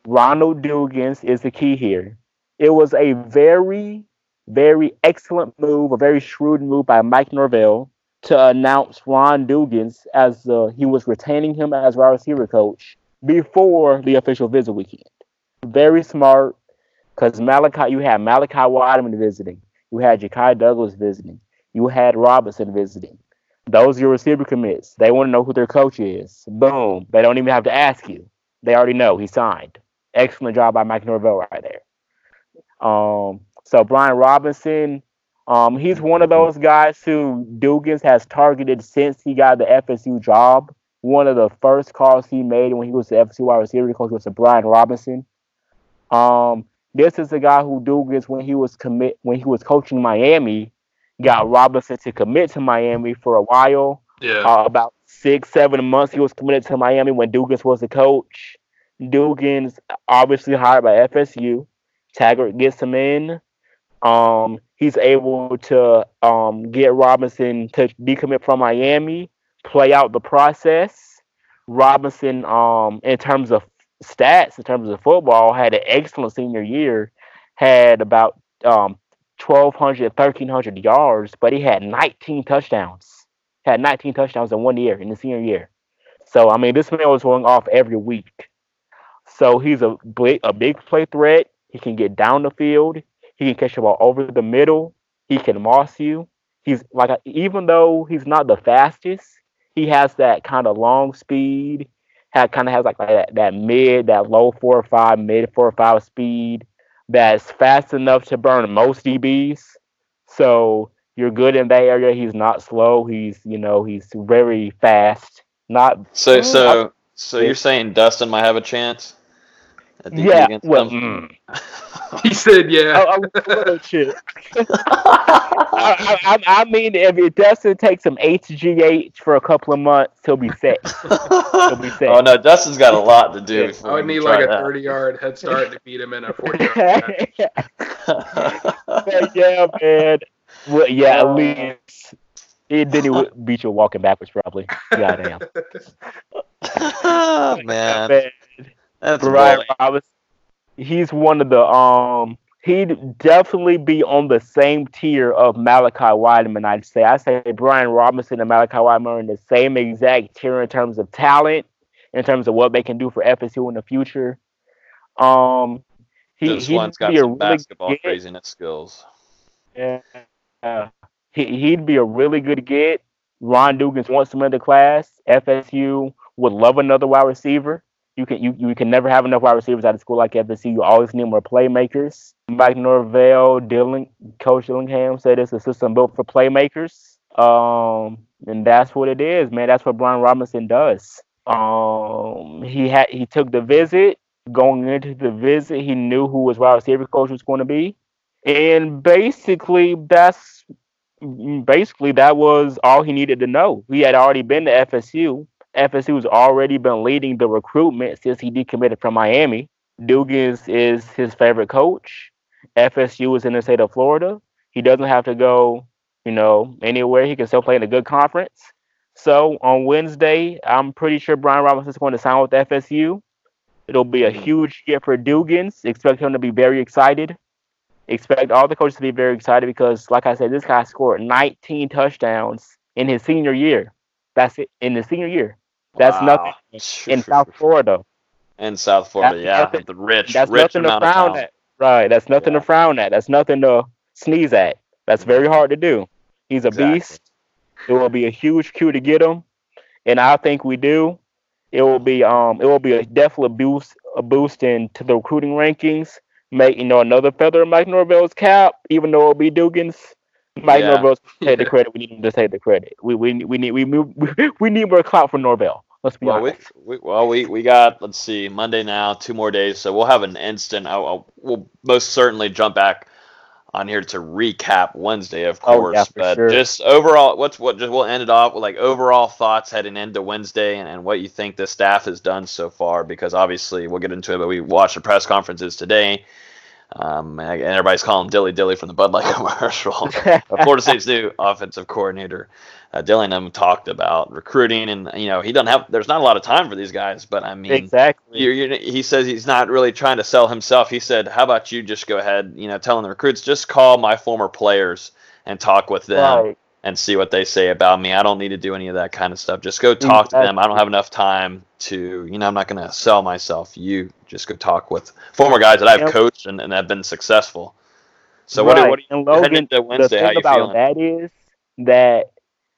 Ronald Dugans is the key here. It was a very, very excellent move, a very shrewd move by Mike Norvell to announce Ron Dugans as uh, he was retaining him as wide receiver coach before the official visit weekend. Very smart, because Malachi, you had Malachi Wideman visiting, you had Ja'Khi Douglas visiting, you had Robinson visiting. Those are your receiver commits. They want to know who their coach is. Boom. They don't even have to ask you. They already know he signed. Excellent job by Mike Norvell right there. Um, so Brian Robinson, um, he's one of those guys who Dugans has targeted since he got the FSU job. One of the first calls he made when he was the FSU wide receiver coach was to Brian Robinson. Um, this is the guy who Dugans, when he was commit when he was coaching Miami, got Robinson to commit to Miami for a while. Yeah. Uh, about six, seven months he was committed to Miami when Dugans was the coach. Dugans obviously hired by FSU. Taggart gets him in. Um, he's able to um, get Robinson to decommit from Miami, play out the process. Robinson, um, in terms of stats, in terms of football, had an excellent senior year. Had about um, 1,200, 1,300 yards, but he had 19 touchdowns. Had 19 touchdowns in one year, in the senior year. So, I mean, this man was going off every week. So he's a a big play threat. He can get down the field. He can catch the ball over the middle. He can moss you. He's like, even though he's not the fastest, he has that kind of long speed. Had kind of has like, like that, that mid, that low four or five, mid four or five speed. That's fast enough to burn most DBs. So you're good in that area. He's not slow. He's you know he's very fast. Not So so oh. so you're saying Dustin might have a chance? At DB yeah. against Well, them? mm. (laughs) He said, "Yeah." I, (laughs) I. I, I, I mean, if it doesn't take some HGH for a couple of months, he'll be set. He'll be (laughs) set. oh no, Dustin's got a lot to do. I would need like a that. 30 yard head start to beat him in a 40 yard. But yeah, man. Well, yeah, at least it then he would beat you walking backwards, probably. Goddamn. oh man, Man, that's Brian bully. Robinson, he's one of the um. He'd definitely be on the same tier of Malachi Wideman. I'd say. I say Brian Robinson and Malachi Wideman are in the same exact tier in terms of talent, in terms of what they can do for FSU in the future. Um, he This he'd one's got be a some really basketball good- craziness skills. Yeah. He, he'd be a really good get. Ron Dugans wants him in the class. FSU would love another wide receiver. You can you, you can never have enough wide receivers at a school like FSU. You always need more playmakers. Mike Norvell, Dilling, Coach Dillingham said it's a system built for playmakers. Um, and that's what it is, man. That's what Brian Robinson does. Um, he had he took the visit. Going into the visit, he knew who his wide receiver coach was going to be and basically that's basically that was all he needed to know. He had already been to FSU. FSU's already been leading the recruitment since he decommitted from Miami. Dugans is his favorite coach. FSU is in the state of Florida. He doesn't have to go, you know, anywhere. He can still play in a good conference. So on Wednesday, I'm pretty sure Brian Robinson is going to sign with FSU. It'll be a hmm. huge get for Dugans. Expect him to be very excited expect all the coaches to be very excited because, like I said, this guy scored 19 touchdowns in his senior year. That's it in the senior year. That's Wow. nothing in South Florida. In South Florida, That's yeah, nothing- the rich, That's rich nothing to frown at. Right. That's nothing to frown at. That's nothing to sneeze at. That's very hard to do. He's a Exactly. beast. It will be a huge coup to get him, and I think we do. It will be um it will be a definitely boost a boost into the recruiting rankings. Make you know another feather in Mike Norvell's cap, even though it'll be Dugan's. Mike Yeah. Norvell's take the (laughs) credit. We need him to take the credit. We we we need we move, (laughs) we need more clout for Norvell. Let's be Well, we, honest. we well we we got let's see Monday now, two more days, so we'll have an instant. I'll, I'll we'll most certainly jump back on here to recap Wednesday, of oh, course. Oh, course. yeah, for but sure. just overall, what's what? Just we'll end it off with like overall thoughts heading into Wednesday and, and what you think the staff has done so far. Because obviously we'll get into it, but we watched the press conferences today. Um, and everybody's calling Dilly Dilly from the Bud Light (laughs) commercial. Florida State's new (laughs) offensive coordinator, uh, Dillingham, talked about recruiting, and you know he doesn't have. There's not a lot of time for these guys, but I mean, exactly. you you he says he's not really trying to sell himself. He said, "How about you just go ahead, you know, telling the recruits just call my former players and talk with them." Right. And see what they say about me. I don't need to do any of that kind of stuff. Just go talk to them. I don't have enough time to, you know, I'm not going to sell myself. You just go talk with former guys that I've Yep. coached and, and have been successful. So right. what, what, and what heading Logan, into Wednesday, the thing about feeling? that is that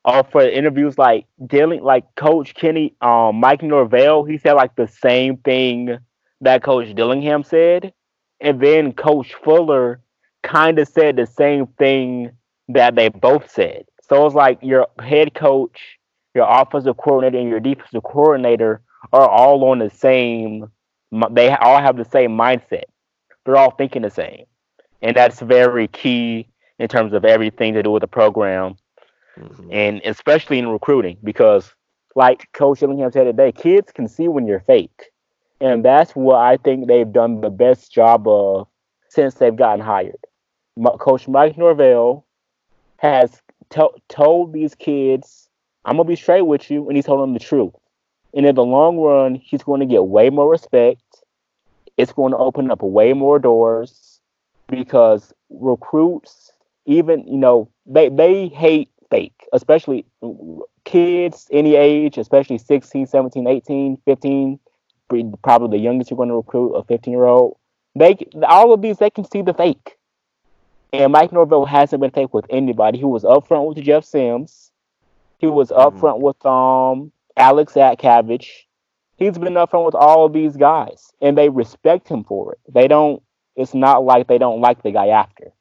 uh, for interviews like dealing like Coach Kenny, um, Mike Norvell, he said like the same thing that Coach Dillingham said, and then Coach Fuller kind of said the same thing that they both said. So it's like your head coach, your offensive coordinator, and your defensive coordinator are all on the same. They all have the same mindset. They're all thinking the same, and that's very key in terms of everything to do with the program, Mhm. and especially in recruiting. Because, like Coach Dillingham said today, kids can see when you're fake, and that's what I think they've done the best job of since they've gotten hired. Coach Mike Norvell has to- told these kids, "I'm gonna be straight with you," and he told them the truth. And in the long run, he's going to get way more respect. It's going to open up way more doors because recruits, even you know, they they hate fake, especially kids any age, especially 16, 17, 18, 15, probably the youngest you're going to recruit, a 15 year old. They all of these they can see the fake. And Mike Norvell hasn't been fake with anybody. He was upfront with Jeff Sims. He was upfront with um Alex Atkavich. He's been upfront with all of these guys, and they respect him for it. They don't. It's not like they don't like the guy after.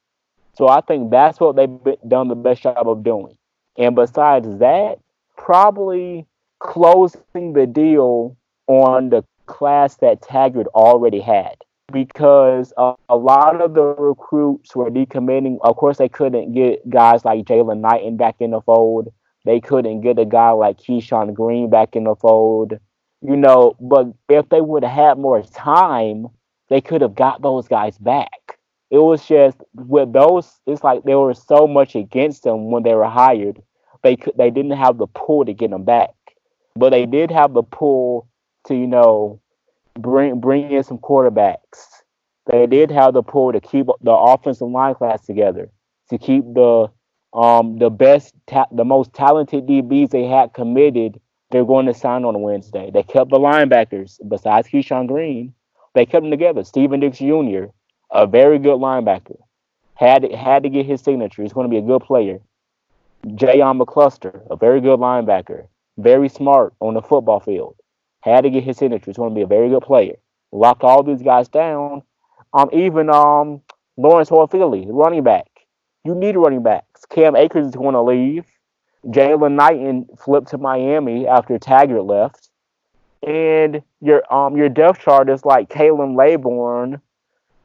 So I think that's what they've done the best job of doing. And besides that, probably closing the deal on the class that Taggart already had because a, lot of the recruits were decommitting. Of course, they couldn't get guys like Jalen Knighton back in the fold. They couldn't get a guy like Keyshawn Green back in the fold. You know, but if they would have had more time, they could have got those guys back. It was just with those, it's like there was so much against them when they were hired. They could, they didn't have the pull to get them back, but they did have the pull to you know bring bring in some quarterbacks. They did have the pull to keep the offensive line class together, to keep the um the best ta- the most talented DBs they had committed. They're going to sign on Wednesday. They kept the linebackers besides Keyshawn Green. They kept them together. Steven Dix Jr., a very good linebacker, had had to get his signature. He's going to be a good player. Jayon McCluster, a very good linebacker, very smart on the football field. Had to get his signature. He's going to be a very good player. Locked all these guys down. Um, even um Lawrence Toafili, the running back. You need running backs. Cam Akers is going to leave. Jalen Knighton flipped to Miami after Taggart left. And your um your depth chart is like Khalan Laborn,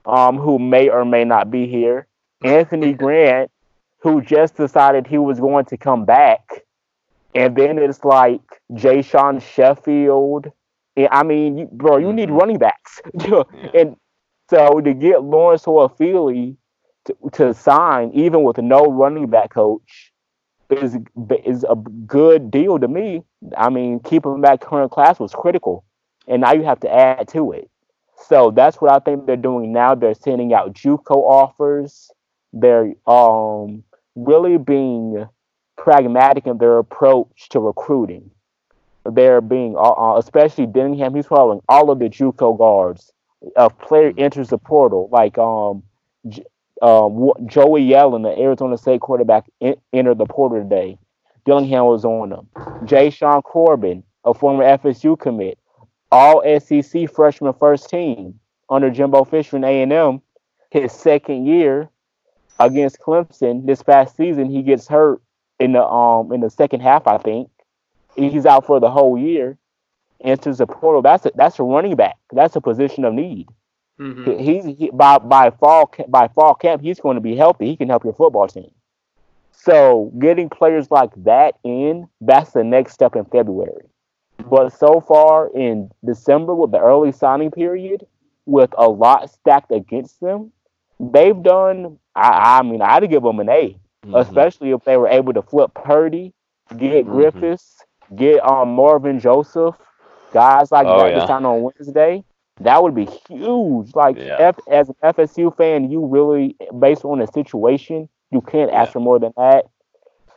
um, who may or may not be here. Anthony (laughs) Grant, who just decided he was going to come back. And then it's like Jay Sean Sheffield. And, I mean, you, bro, you need running backs. (laughs) and so to get Lawrence Toafili to, to sign, even with no running back coach, is is a good deal to me. I mean, keeping that current class was critical, and now you have to add to it. So that's what I think they're doing now. They're sending out JUCO offers. They're um really being pragmatic in their approach to recruiting. They're being, uh, uh, especially Dillingham, he's following all of the JUCO guards. A player enters the portal, like um, J- um, Joey Yellen, the Arizona State quarterback, en- entered the portal today. Dillingham was on them. Jashaun Corbin, a former FSU commit, all SEC freshman first team under Jimbo Fisher and A&M. His second year against Clemson this past season, he gets hurt in the um in the second half, I think. He's out for the whole year. Enters the portal. That's a that's a running back. That's a position of need. Mhm. He's he, by by fall by fall camp, he's going to be healthy. He can help your football team. So getting players like that in, that's the next step in February. But so far in December with the early signing period, with a lot stacked against them, they've done. I, I mean, I'd give them an A, Mm-hmm. especially if they were able to flip Purdy, get Mhm. Griffiths, get um Marvin Joseph, guys like Oh, that yeah. to sign on Wednesday. That would be huge. Like Yeah. F, as an FSU fan, you really, based on the situation, you can't ask Yeah. for more than that.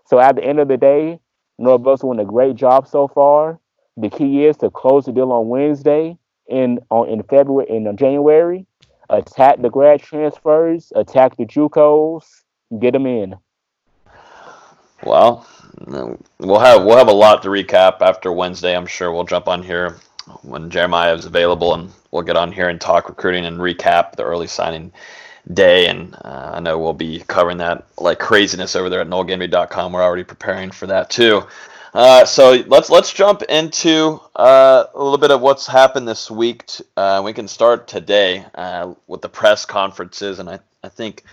So at the end of the day, Norvell's doing a great job so far. The key is to close the deal on Wednesday in on in February in January. Attack the grad transfers, attack the JUCOs, get them in. Well, we'll have we'll have a lot to recap after Wednesday. I'm sure we'll jump on here when Jeremiah is available, and we'll get on here and talk recruiting and recap the early signing day. And uh, I know we'll be covering that like craziness over there at NoleGameDay.com. We're already preparing for that too. Uh, so let's let's jump into uh, a little bit of what's happened this week. Uh, we can start today uh, with the press conferences, and I, I think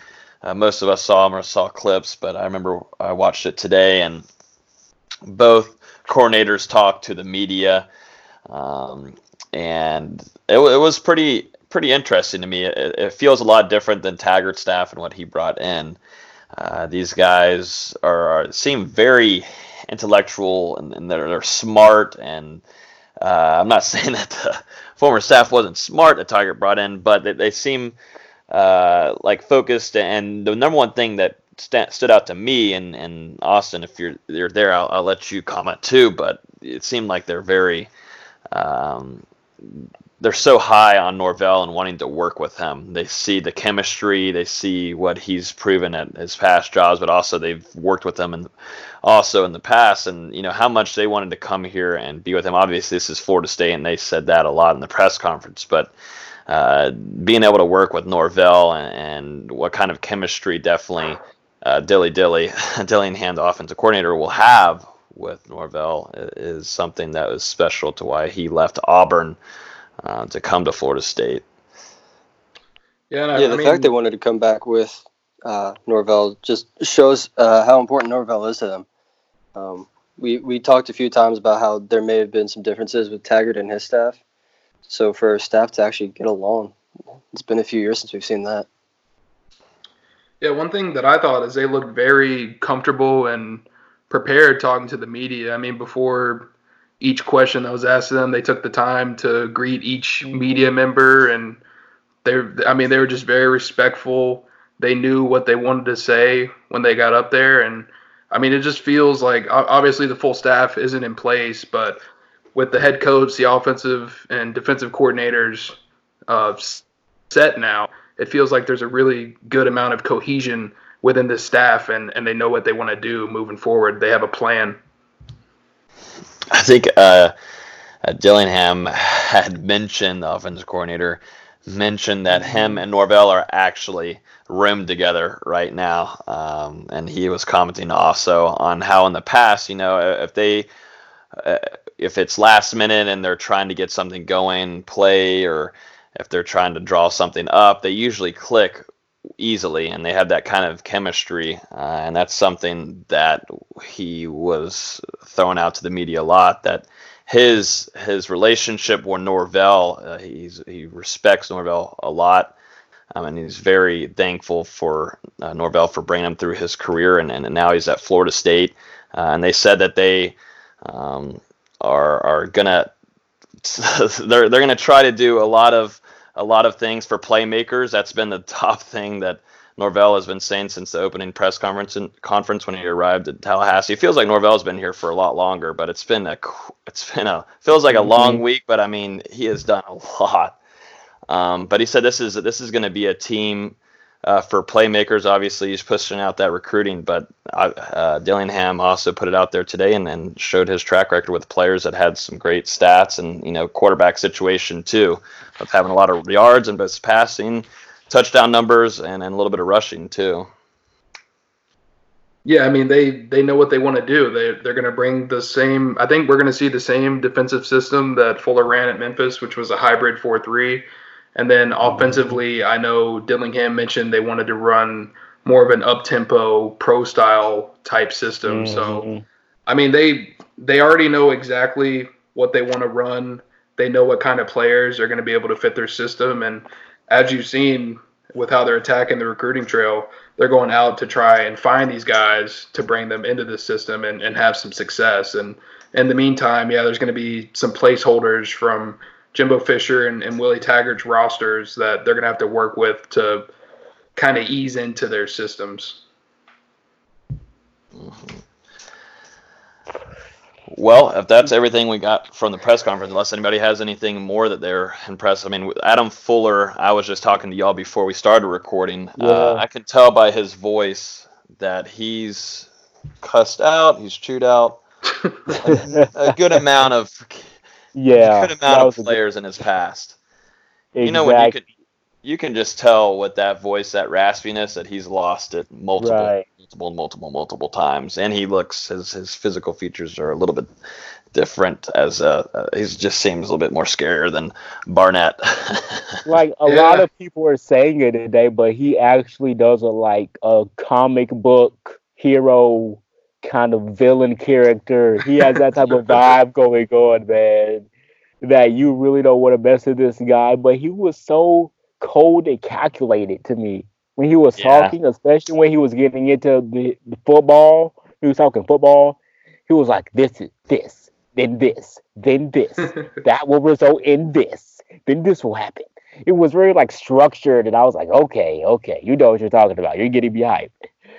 uh, most of us saw them or saw clips, but I remember I watched it today, and both coordinators talked to the media, um, and it, it was pretty pretty interesting to me. It, it, feels a lot different than Taggart's staff and what he brought in. Uh, these guys are, are, seem very intellectual and, and they're, they're, smart. And uh, I'm not (laughs) saying that the former staff wasn't smart that Taggart brought in, but they, they seem uh, like focused. And the number one thing that st- stood out to me and, and Austin, if you're you're there, I'll, I'll let you comment too. But it seemed like they're very um, they're so high on Norvell and wanting to work with him. They see the chemistry, they see what he's proven at his past jobs, but also they've worked with him and also in the past, and you know how much they wanted to come here and be with him. Obviously, this is Florida State, and they said that a lot in the press conference. But uh, being able to work with Norvell and, and what kind of chemistry definitely uh, Dilly Dilly (laughs) Dillingham, the offensive coordinator, will have with Norvell is something that was special to why he left Auburn uh, to come to Florida State. Yeah, I, yeah. The I mean, fact they wanted to come back with uh, Norvell just shows uh, how important Norvell is to them. Um, we we talked a few times about how there may have been some differences with Taggart and his staff. So for staff to actually get along, it's been a few years since we've seen that. Yeah, one thing that I thought is they looked very comfortable and prepared talking to the media. I mean, before each question that was asked of them, they took the time to greet each mm-hmm. media member, and they're I mean, they were just very respectful. They knew what they wanted to say when they got up there, and I mean, it just feels like obviously the full staff isn't in place, but with the head coach, the offensive and defensive coordinators uh, set now, it feels like there's a really good amount of cohesion within the staff, and and they know what they want to do moving forward. They have a plan. I think uh, uh, Dillingham had mentioned the offensive coordinator mentioned that him and Norvell are actually roomed together right now, um, and he was commenting also on how in the past, you know, if they uh, if it's last minute and they're trying to get something going, play, or if they're trying to draw something up, they usually click easily and they have that kind of chemistry uh, and that's something that he was throwing out to the media a lot that his his relationship with Norvell uh, he's he respects Norvell a lot um, and he's very thankful for uh, Norvell for bringing him through his career and, and now he's at Florida State uh, and they said that they um, are are gonna (laughs) they're they're gonna try to do a lot of a lot of things for playmakers. That's been the (laughs) top thing that Norvell has been saying since the opening press conference conference when he arrived at Tallahassee. It feels like Norvell's been here for a lot longer, but it's been a (laughs) it's been a feels like a mm-hmm. long week. But I mean, he has done a lot. Um, but he said this is this is going to be a team uh, for playmakers. Obviously, he's pushing out that recruiting, but uh, uh, Dillingham also put it out there today and, and showed his track record with players that had some great stats and you know quarterback situation too of having a lot of yards and both passing, touchdown numbers, and, and a little bit of rushing too. Yeah, I mean they they know what they want to do. They they're going to bring the same. I think we're going to see the same defensive system that Fuller ran at Memphis, which was a hybrid four three and then offensively, I know Dillingham mentioned they wanted to run more of an up tempo pro style type system. Mm-hmm. So I mean they they already know exactly what they want to run. They know what kind of players are going to be able to fit their system and as you've seen with how they're attacking the recruiting trail, they're going out to try and find these guys to bring them into the system and, and have some success. And in the meantime, yeah, there's going to be some placeholders from Jimbo Fisher and, and Willie Taggart's rosters that they're going to have to work with to kind of ease into their systems. Mm-hmm. Well, if that's everything we got from the press conference, unless anybody has anything more that they're impressed. I mean, Adam Fuller, I was just talking to y'all before we started recording. Uh, I can tell by his voice that he's cussed out, he's chewed out (laughs) a, a good amount of Yeah, a good amount of good- players in his past. You know when you can you can just tell with that voice, that raspiness, that he's lost it multiple, Right. multiple, multiple, multiple times, and he looks his his physical features are a little bit different. As uh, uh he just seems a little bit more scarier than Barnett. (laughs) like a lot of people are saying it today, but he actually does a like a comic book hero kind of villain character. He has that type of (laughs) vibe going on, man. That you really don't want to mess with this guy, but he was so cold and calculated to me when he was Yeah. talking, especially when he was getting into the, the football. He was talking football. He was like, "This is this, then this, then this. (laughs) that will result in this. Then this will happen." It was very like structured, and I was like, "Okay, okay, you know what you're talking about. You're getting me hyped."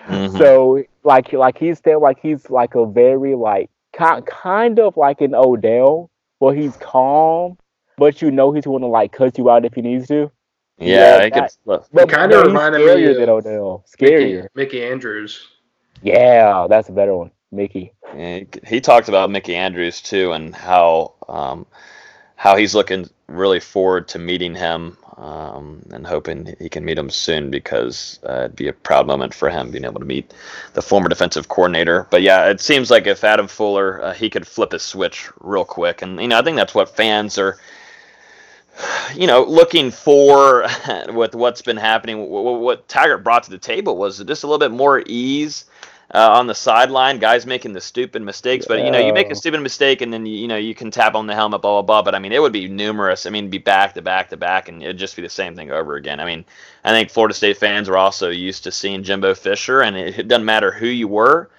Mhm. So like like he's still like he's like a very like kind kind of like an Odell, where he's (sighs) calm, but you know he's going to like cut you out if he needs to. yeah, he that- could, But, kinda but he's reminded me of than Odell. Mickey, Scarier. Mickey Andrews. Yeah, that's a better one, Mickey. Yeah, he, he talked about Mickey Andrews too, and how um, how he's looking really forward to meeting him, um, and hoping he can meet him soon because uh, it'd be a proud moment for him being able to meet the former defensive coordinator. But yeah, it seems like if Adam Fuller uh, he could flip a switch real quick, and you know I think that's what fans are. (sighs) You know, looking for (laughs) with what's been happening, wh- wh- what Taggart brought to the table was just a little bit more ease uh, on the sideline, guys making the stupid mistakes. But you know, you make a stupid mistake, and then you, you know you can tap on the helmet, blah blah blah. But I mean, it would be numerous. I mean, it'd be back to back to back, and it'd just be the same thing over again. I mean, I think Florida State fans are also used to seeing Jimbo Fisher, and it, it doesn't matter who you were.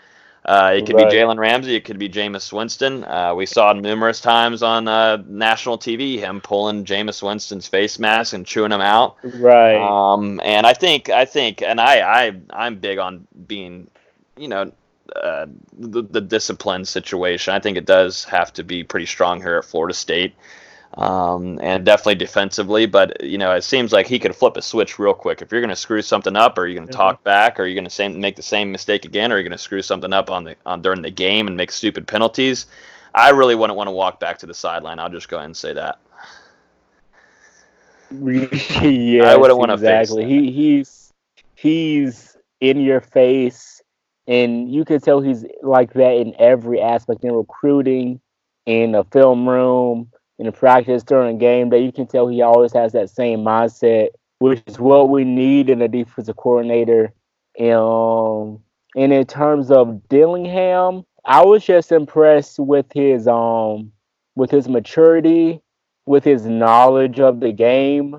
Uh, it could Right. be Jalen Ramsey. It could be Jameis Winston. Uh, we saw numerous times on uh, national TV him pulling Jameis Winston's face mask and chewing him out. Right. Um, and I think I think, and I I I'm big on being, you know, uh, the, the discipline situation. I think it does have to be pretty strong here at Florida State, um, and definitely defensively. But you know, it seems like he could flip a switch real quick. If you're going to screw something up, or you're going to talk back, or you're going to make the same mistake again, or you're going to screw something up on the on during the game and make stupid penalties. I really wouldn't want to walk back to the sideline. I'll just go ahead and say that. (laughs) yes, I wouldn't wanna exactly. He he's he's in your face, and you can tell he's like that in every aspect in recruiting, in the film room, in the practice during a game day. You can tell he always has that same mindset, which is what we need in a defensive coordinator. Um, and in terms of Dillingham, I was just impressed with his um with his maturity with his knowledge of the game,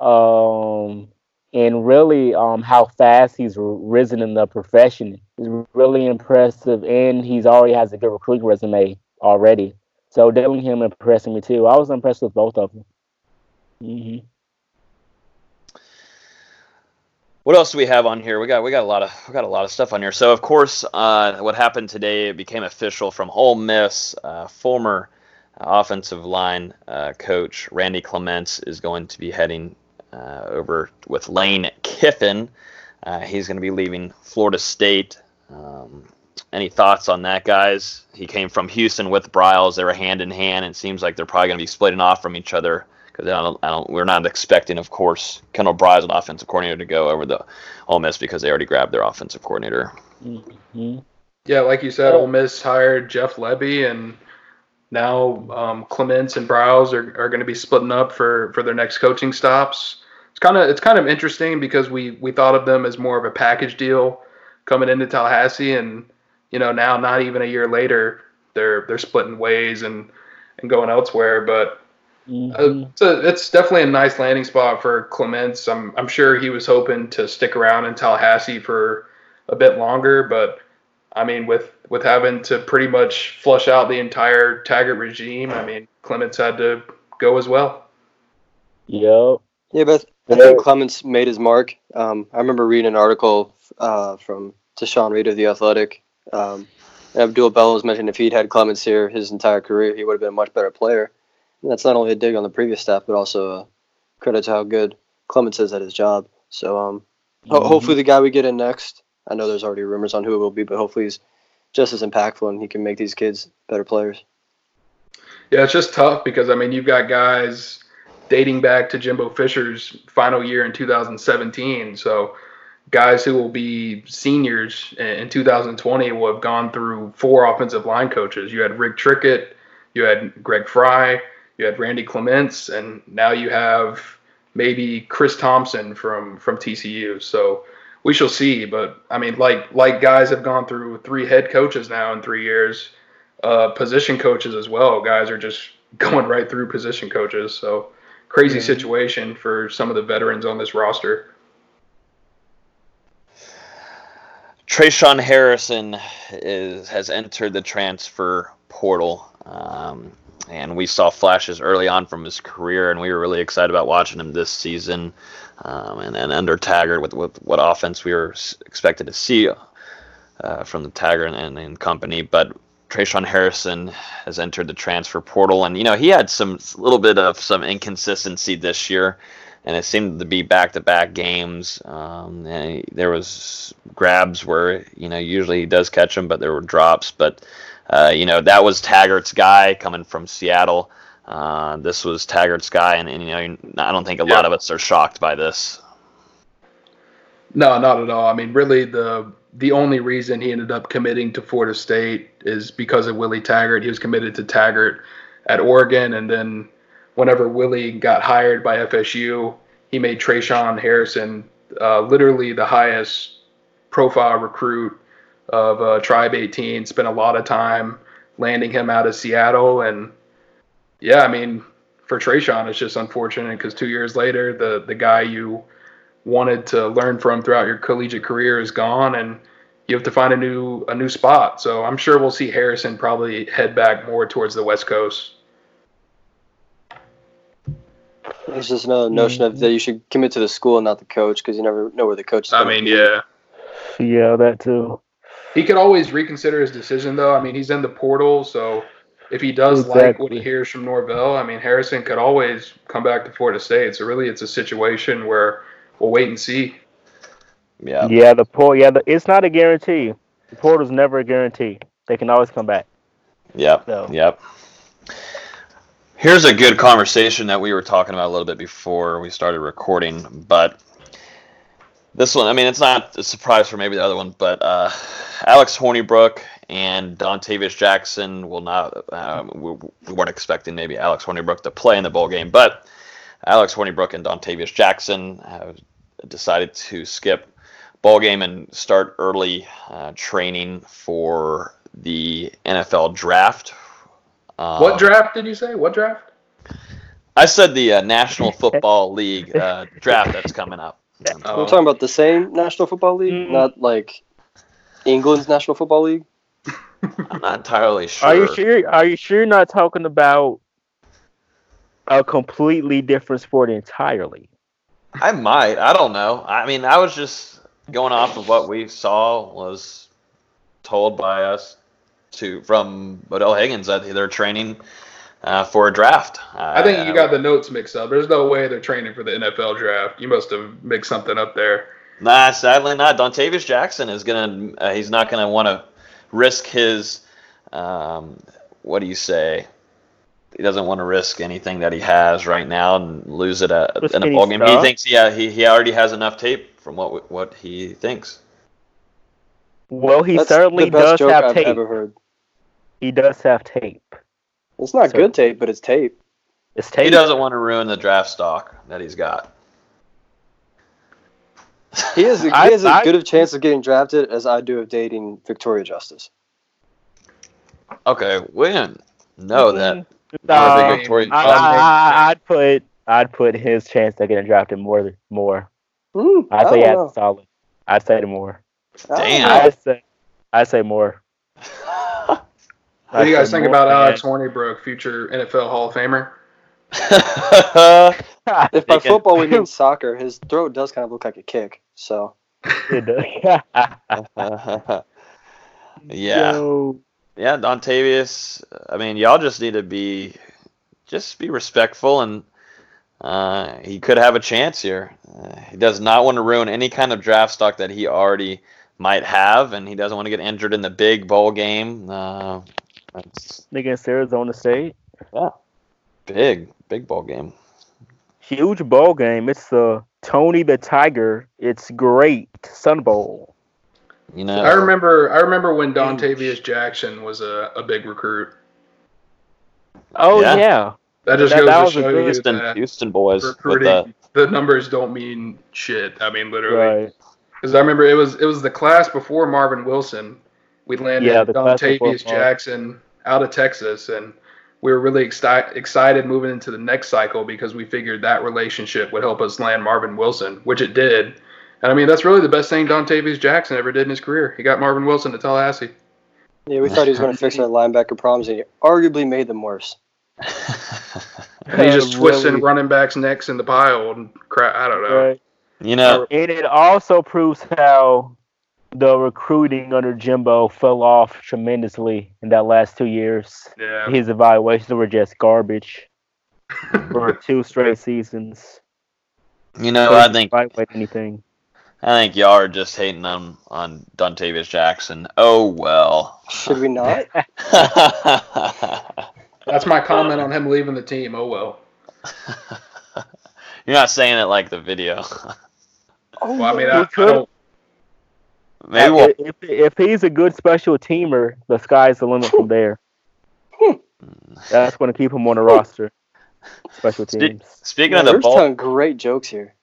um, and really um, how fast he's risen in the profession is really impressive. And he's already has a good recruiting resume already. So Dillingham impressing me too. I was impressed with both of them. hmm What else do we have on here? We got we got a lot of we got a lot of stuff on here. So of course, uh, what happened today? It became official from Ole Miss. Uh, former offensive line uh, coach Randy Clements is going to be heading uh, over with Lane Kiffin. Uh, he's going to be leaving Florida State. Um, any thoughts on that, guys? He came from Houston with Briles. They were hand in hand. and It seems like they're probably going to be splitting off from each other because I don't, I don't, we're not expecting, of course, Kendal Briles, an offensive coordinator, to go over the Ole Miss because they already grabbed their offensive coordinator. hmm Yeah, like you said, Ole Miss hired Jeff Lebby, and now um, Clements and Browse are, are going to be splitting up for, for their next coaching stops. It's kind of it's kind of interesting because we we thought of them as more of a package deal coming into Tallahassee, and you know now not even a year later they're they're splitting ways and and going elsewhere. But uh, it's, a, it's definitely a nice landing spot for Clements. I'm I'm sure he was hoping to stick around in Tallahassee for a bit longer, but I mean, with with having to pretty much flush out the entire Taggart regime, I mean, Clements had to go as well. Yep. Yeah, but I think Clements made his mark. Um, I remember reading an article uh, from Tashan Reed of the Athletic, um, Abdul Bellows mentioned if he'd had Clements here his entire career, he would have been a much better player. And that's not only a dig on the previous staff, but also a credit to how good Clements is at his job. So um, ho- Mhm. hopefully the guy we get in next, I know there's already rumors on who it will be, but hopefully he's just as impactful and he can make these kids better players. Yeah, it's just tough because I mean you've got guys dating back to Jimbo Fisher's final year in 2017. So guys who will be seniors in in 2020 will have gone through four offensive line coaches. You had Rick Trickett, you had Greg Frey, you had Randy Clements, and now you have maybe Chris Thomsen from from TCU. So we shall see. But I mean, like like guys have gone through three head coaches now in three years uh, position coaches as well. Guys are just (laughs) going right through position coaches. So crazy situation for some of the veterans on this roster. Tre'Shaun Harrison is has entered the transfer portal, um, and we saw flashes early on from his career, and we were really excited about watching him this season. Um, and then under Taggart, with, with what offense we were expected to see uh, from the Taggart and, and company, but Tre'Shaun Harrison has entered the transfer portal, and you know he had some little bit of some inconsistency this year, and it seemed to be back-to-back games. Um, he- there was grabs where you know usually he does catch them, but there were drops. But uh, you know that was Taggart's guy coming from Seattle. Uh, this was Taggart's guy, and, and you know I don't think a lot of us are shocked by this. No, not at all. I mean, really, the the only reason he ended up committing to Florida State is because of Willie Taggart. He was committed to Taggart at Oregon, and then whenever Willie got hired by FSU, he made Tre'Shaun Harrison uh, literally the highest profile recruit of uh, Tribe 18. Spent a lot of time landing him out of Seattle, and yeah, I mean, for Trayshawn, it's just unfortunate because two years later, the the guy you wanted to learn from throughout your collegiate career is gone and you have to find a new a new spot. So I'm sure we'll see Harrison probably head back more towards the West Coast. It's just another notion of that you should commit to the school and not the coach because you never know where the coach is. I mean, be. yeah. Yeah, that too. He could always reconsider his decision though. I mean, he's in the portal, so if he does like what he hears from Norvell, I mean, Harrison could always come back to Florida State. So really it's a situation where we'll wait and see. Yeah. Yeah, the port. Yeah, the, it's not a guarantee. The portal's never a guarantee. They can always come back. Yep. So- Yep. Here's a good conversation that we were talking about a little bit before we started recording, but this one, I mean, it's not a surprise for maybe the other one, but uh, Alex Hornibrook and Dontavius Jackson will not. Um, we, we weren't expecting maybe Alex Hornibrook to play in the bowl game, but Alex Hornibrook and Dontavius Jackson have decided to skip ball game and start early uh, training for the NFL draft. Um, what draft did you say? What draft? I said the uh, National (laughs) Football League uh, draft that's coming up. We're talking about the same National Football League, Mm. not like England's National Football League. I'm not entirely sure. Are you sure? Are you sure you're not talking about a completely different sport entirely? I might. I don't know. I mean, I was just going off of what we saw was told by us to from Odell Haggins that they're training uh, for a draft. I think you got the notes mixed up. There's no way they're training for the NFL draft. You must have mixed something up there. Nah, sadly not. Dontavius Jackson is gonna. Uh, he's not gonna want to risk his. Um, what do you say? He doesn't want to risk anything that he has right now and lose it at, Risk in a any ball game. He thinks, yeah, he, he already has enough tape from what what he thinks. Well, he That's certainly the best does joke have I've tape. ever heard. He does have tape. It's not So- good tape, but it's tape. It's tape. He doesn't want to ruin the draft stock that he's got. He has, (laughs) he I- has as I- good a chance of getting drafted as I do of dating Victoria Justice. Okay, we didn't know that. Mm-hmm. No, um, I think I, Victoria- I, I, I'd put I'd put his chance of getting drafted more more. I I'd say don't yeah, know. solid. I'd say more. Damn. I'd say I'd say more. What do you guys think about. Uh, Alex Hornibrook, future NFL Hall of Famer? (laughs) If by football we mean (laughs) soccer, his throat does kind of look like a kick. So It does. (laughs) Yeah. Yo. Yeah, Dontavius. I mean, y'all just need to be just be respectful, and uh, he could have a chance here. Uh, he does not want to ruin any kind of draft stock that he already might have, and he doesn't want to get injured in the big bowl game. Uh, Against Arizona State. yeah, big big bowl game. Huge bowl game. It's the Tony the Tiger. It's great. Sun Bowl. You know, I remember I remember when Dontavius Jackson was a, a big recruit. Oh Yeah. yeah. That just That- goes that to was a show you Houston, that Houston boys with recruiting the the numbers don't mean shit. I mean literally. Right. Because I remember it was it was the class before Marvin Wilson. We landed Yeah, the Dontavius Jackson out of Texas, and we were really exci- excited moving into the next cycle because we figured that relationship would help us land Marvin Wilson, which it did. And I mean, that's really the best thing Dontavius Jackson ever did in his career. He got Marvin Wilson to Tallahassee. Yeah, we thought he was going to fix our linebacker problems, and he arguably made them worse. And (laughs) he just twisting really. running backs' necks in the pile and crap. I don't know. Right. you know And it also proves how the recruiting under Jimbo fell off tremendously in that last two years. Yeah. His evaluations were just garbage (laughs) for two straight seasons. you know I think anything. I think y'all are just hating on on Dontavius Jackson. Oh well. Should we not? (laughs) That's my comment on him leaving the team. Oh well. You're not saying it like the video. Oh, Well, I mean, He I, I could. don't. Maybe we'll, if, if he's a good special teamer, the sky's the limit from there. Hmm. That's going to keep him on the roster. Special Spe- teams. speaking Yeah, of the we're bowl, telling great jokes here.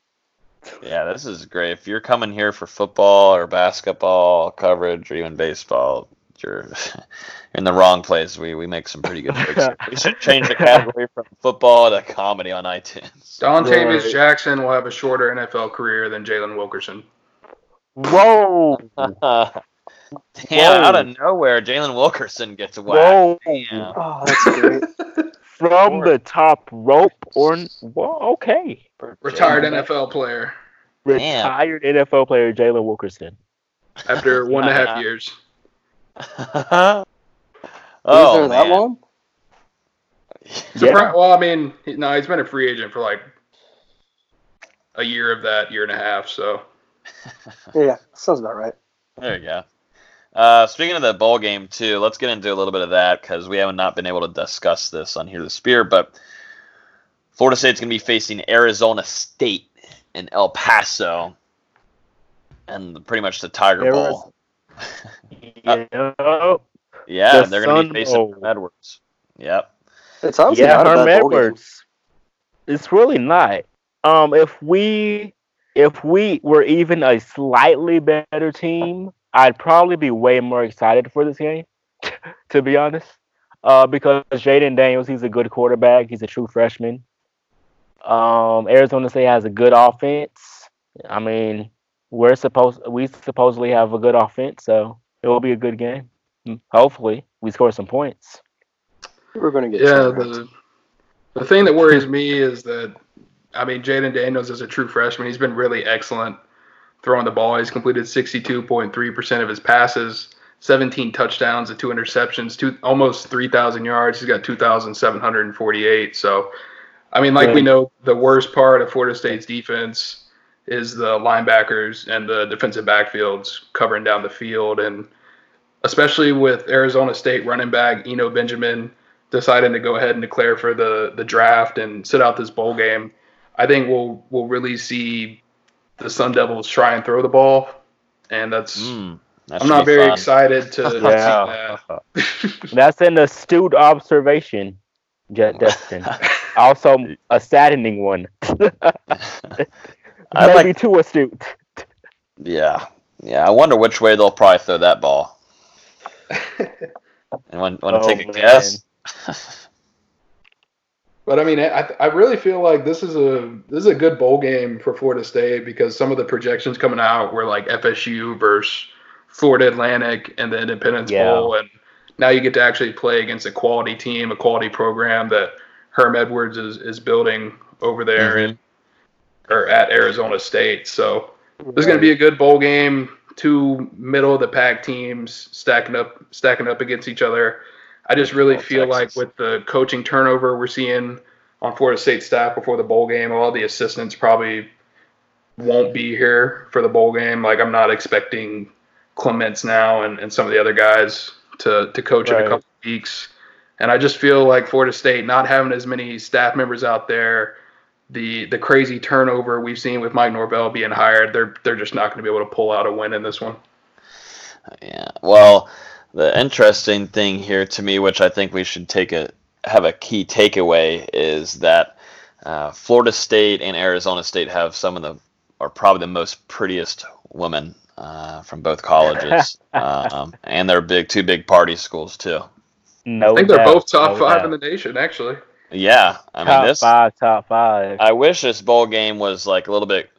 Yeah, this is great. If you're coming here for football or basketball coverage or even baseball, you're (laughs) in the wrong place. We we make some pretty good (laughs) jokes. here. We should change the category from football to comedy on iTunes. (laughs) Dontavius Right. Jackson will have a shorter NFL career than Jalen Wilkerson. Whoa! Damn, out of nowhere, Jalen Wilkerson gets whacked. Whoa! Oh, that's great. From the top rope or whoa, okay. Retired Jalen- NFL player Damn. Retired NFL player Jalen Wilkerson. after (laughs) one and a half years. (laughs) oh, was there that long? Surpri- Well, I mean, he, no, he's been a free agent for like a year of that year and a half. So (laughs) Yeah, sounds about right. There you go. Uh, speaking of the bowl game too, let's get into a little bit of that because we have not been able to discuss this on here the spear. But Florida State's going to be facing Arizona State in El Paso, and pretty much the Tiger Ariz- Bowl. (laughs) Yeah. Yeah, The they're going to be facing Bowl. Herm Edwards. Yep. It's honestly yeah, not a Herm bad bowl game. Edwards. It's really not. Um, if we if we were even a slightly better team, I'd probably be way more excited for this game. (laughs) to be honest, uh, because Jayden Daniels, he's a good quarterback. He's a true freshman. Um, Arizona State has a good offense. I mean, we're supposed we supposedly have a good offense, so it will be a good game. Hopefully, we score some points. We're going to get yeah, the the thing that worries me is that I mean Jayden Daniels is a true freshman. He's been really excellent throwing the ball. He's completed 62.3 percent of his passes, 17 touchdowns, and two interceptions, two almost 3,000 yards. He's got 2,748. So, I mean, like we know, the worst part of Florida State's defense is the linebackers and the defensive backfields covering down the field and especially with Arizona State running back Eno Benjamin deciding to go ahead and declare for the the draft and sit out this bowl game, I think we'll we'll really see the Sun Devils try and throw the ball, and that's Mm, that I'm not very fun. excited to (laughs) Yeah. see that. That's an astute observation, Jet (laughs) Dustin. Also, a saddening one. (laughs) I Maybe like. too astute. Yeah, yeah. I wonder which way they'll probably throw that ball. And want, want to Oh, take a man. guess? (laughs) But I mean, I, I really feel like this is a this is a good bowl game for Florida State because some of the projections coming out were like FSU versus Florida Atlantic and the Independence Yeah. Bowl, and now you get to actually play against a quality team, a quality program that Herm Edwards is is building over there Mhm. in or at Arizona State. So this is going to be a good bowl game. two middle of the pack teams stacking up stacking up against each other. I just really Oh, feel Texas. like with the coaching turnover we're seeing on Florida State staff before the bowl game, all the assistants probably won't be here for the bowl game. Like I'm not expecting Clements now and, and some of the other guys to, to coach in a couple weeks. And I just feel like Florida State not having as many staff members out there, the the crazy turnover we've seen with Mike Norvell being hired, they're they're just not going to be able to pull out a win in this one. Yeah. Well, the interesting thing here to me, which I think we should take a have a key takeaway, is that uh, Florida State and Arizona State have some of the are probably the most prettiest women uh, from both colleges, (laughs) um, and they're big two big party schools too. No I think they're both top no five doubt. in the nation, actually. Yeah, I mean top this. five, top five. I wish this bowl game was like a little bit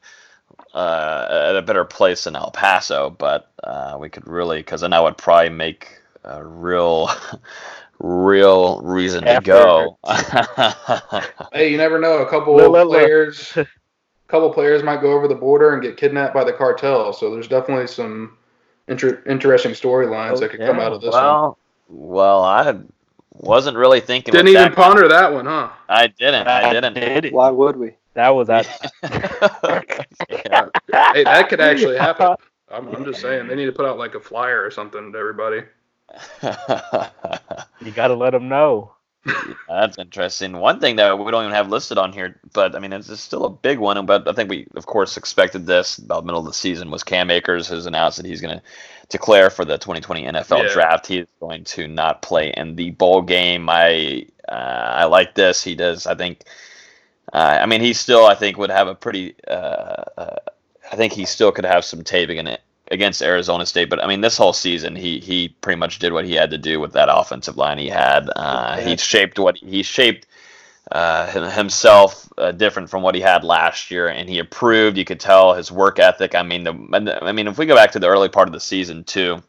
uh, at a better place in El Paso, but uh, we could really because then I would probably make a real, (laughs) real reason to go. (laughs) Hey, you never know. A couple Look, look, look. players, couple players might go over the border and get kidnapped by the cartel. So there's definitely some inter- interesting storylines that could come out of this one. Well, well, I wasn't really thinking. Didn't even that. ponder that one, huh? I didn't. I didn't. did. Why would we? That was that. (laughs) Yeah. Hey, that could actually happen. I'm, I'm just saying they need to put out like a flyer or something to everybody. You gotta let them know. That's interesting. One thing that we don't even have listed on here, but I mean, it's, it's still a big one. But I think we, of course, expected this about middle of the season. Was Cam Akers has announced that he's going to declare for the 2020 NFL Yeah. draft. He is going to not play in the bowl game. I uh, I like this. He does. I think. Uh, I mean, he still, I think, would have a pretty. Uh, uh, I think he still could have some tape in it against Arizona State. But I mean, this whole season, he he pretty much did what he had to do with that offensive line he had. Uh, he shaped what he shaped uh, himself uh, different from what he had last year, and he improved. You could tell his work ethic. I mean, the I mean, if we go back to the early part of the season too,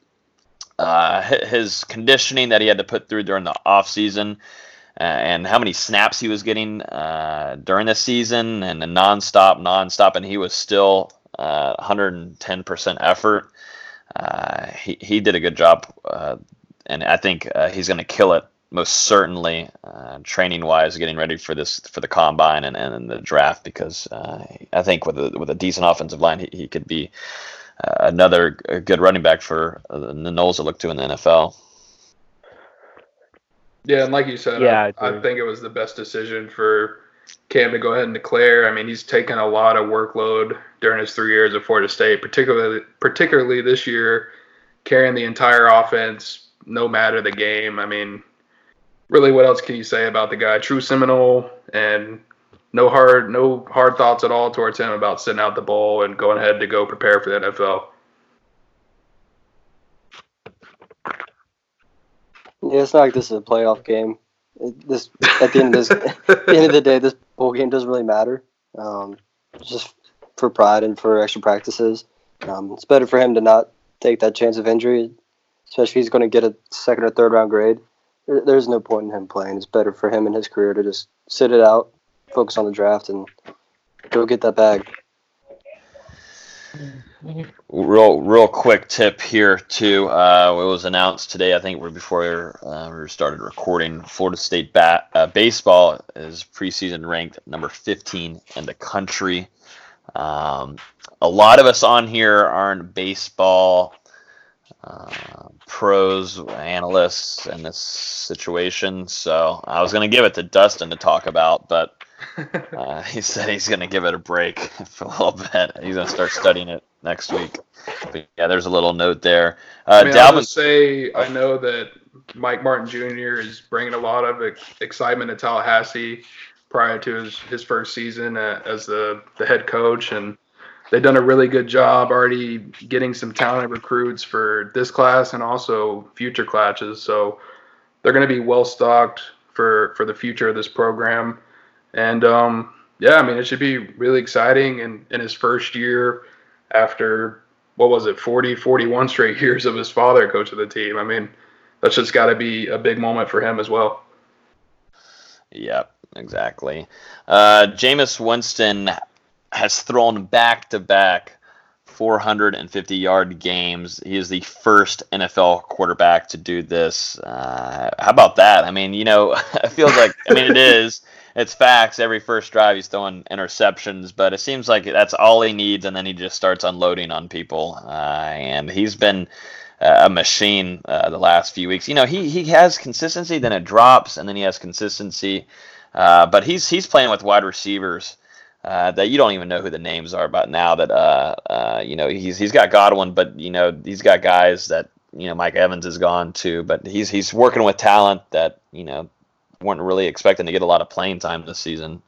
uh, his conditioning that he had to put through during the off season. Uh, and how many snaps he was getting uh, during the season, and the nonstop, nonstop, and he was still uh, 110% effort. Uh, he he did a good job, uh, and I think uh, he's going to kill it most certainly, uh, training wise, getting ready for this for the combine and, and the draft because uh, I think with a with a decent offensive line, he, he could be uh, another good running back for uh, the Noles to look to in the NFL. Yeah, and like you said, Yeah, I, I I think it was the best decision for Cam to go ahead and declare. I mean, he's taken a lot of workload during his three years at Florida State, particularly particularly this year, carrying the entire offense, no matter the game. I mean, really, what else can you say about the guy? True Seminole, and no hard no hard thoughts at all towards him about sitting out the bowl and going ahead to go prepare for the NFL. Yeah, it's not like this is a playoff game. This at the end of this, (laughs) at the end of the day, this bowl game doesn't really matter. Um, just for pride and for extra practices. Um, it's better for him to not take that chance of injury, especially if he's going to get a second or third round grade. There, there's no point in him playing. It's better for him in his career to just sit it out, focus on the draft, and go get that bag. Real, real quick tip here too. Uh, it was announced today. I think before uh, we started recording. Florida State bat, uh, baseball is preseason ranked number 15 in the country. Um, a lot of us on here aren't baseball uh, pros, analysts in this situation. So I was going to give it to Dustin to talk about, but (laughs) uh, he said he's going to give it a break (laughs) for a little bit. He's going to start studying it next week. But yeah, there's a little note there. Uh, I mean, I'll Dalvin, say I know that Mike Martin Jr. is bringing a lot of ex- excitement to Tallahassee prior to his, his first season uh, as the, the head coach, and they've done a really good job already getting some talented recruits for this class and also future classes. So they're going to be well stocked for for the future of this program, and um, yeah, I mean it should be really exciting. in in his first year after what was it 40 41 straight (laughs) years of his father coach of the team i mean that's just got to be a big moment for him as well Yep, exactly. Uh, Jameis Winston has thrown back to back 450 yard games. He is the first NFL quarterback to do this. Uh, how about that? I mean, you know, (laughs) it feels like, I mean, it (laughs) is. It's facts. Every first drive, he's throwing interceptions, but it seems like that's all he needs, and then he just starts unloading on people. Uh, and he's been uh, a machine uh, the last few weeks. You know, he, he has consistency, then it drops, and then he has consistency. Uh, but he's he's playing with wide receivers uh, that you don't even know who the names are about now. That uh, uh, you know he's he's got Godwin, but you know he's got guys that you know Mike Evans is gone too. But he's he's working with talent that you know weren't really expecting to get a lot of playing time this season.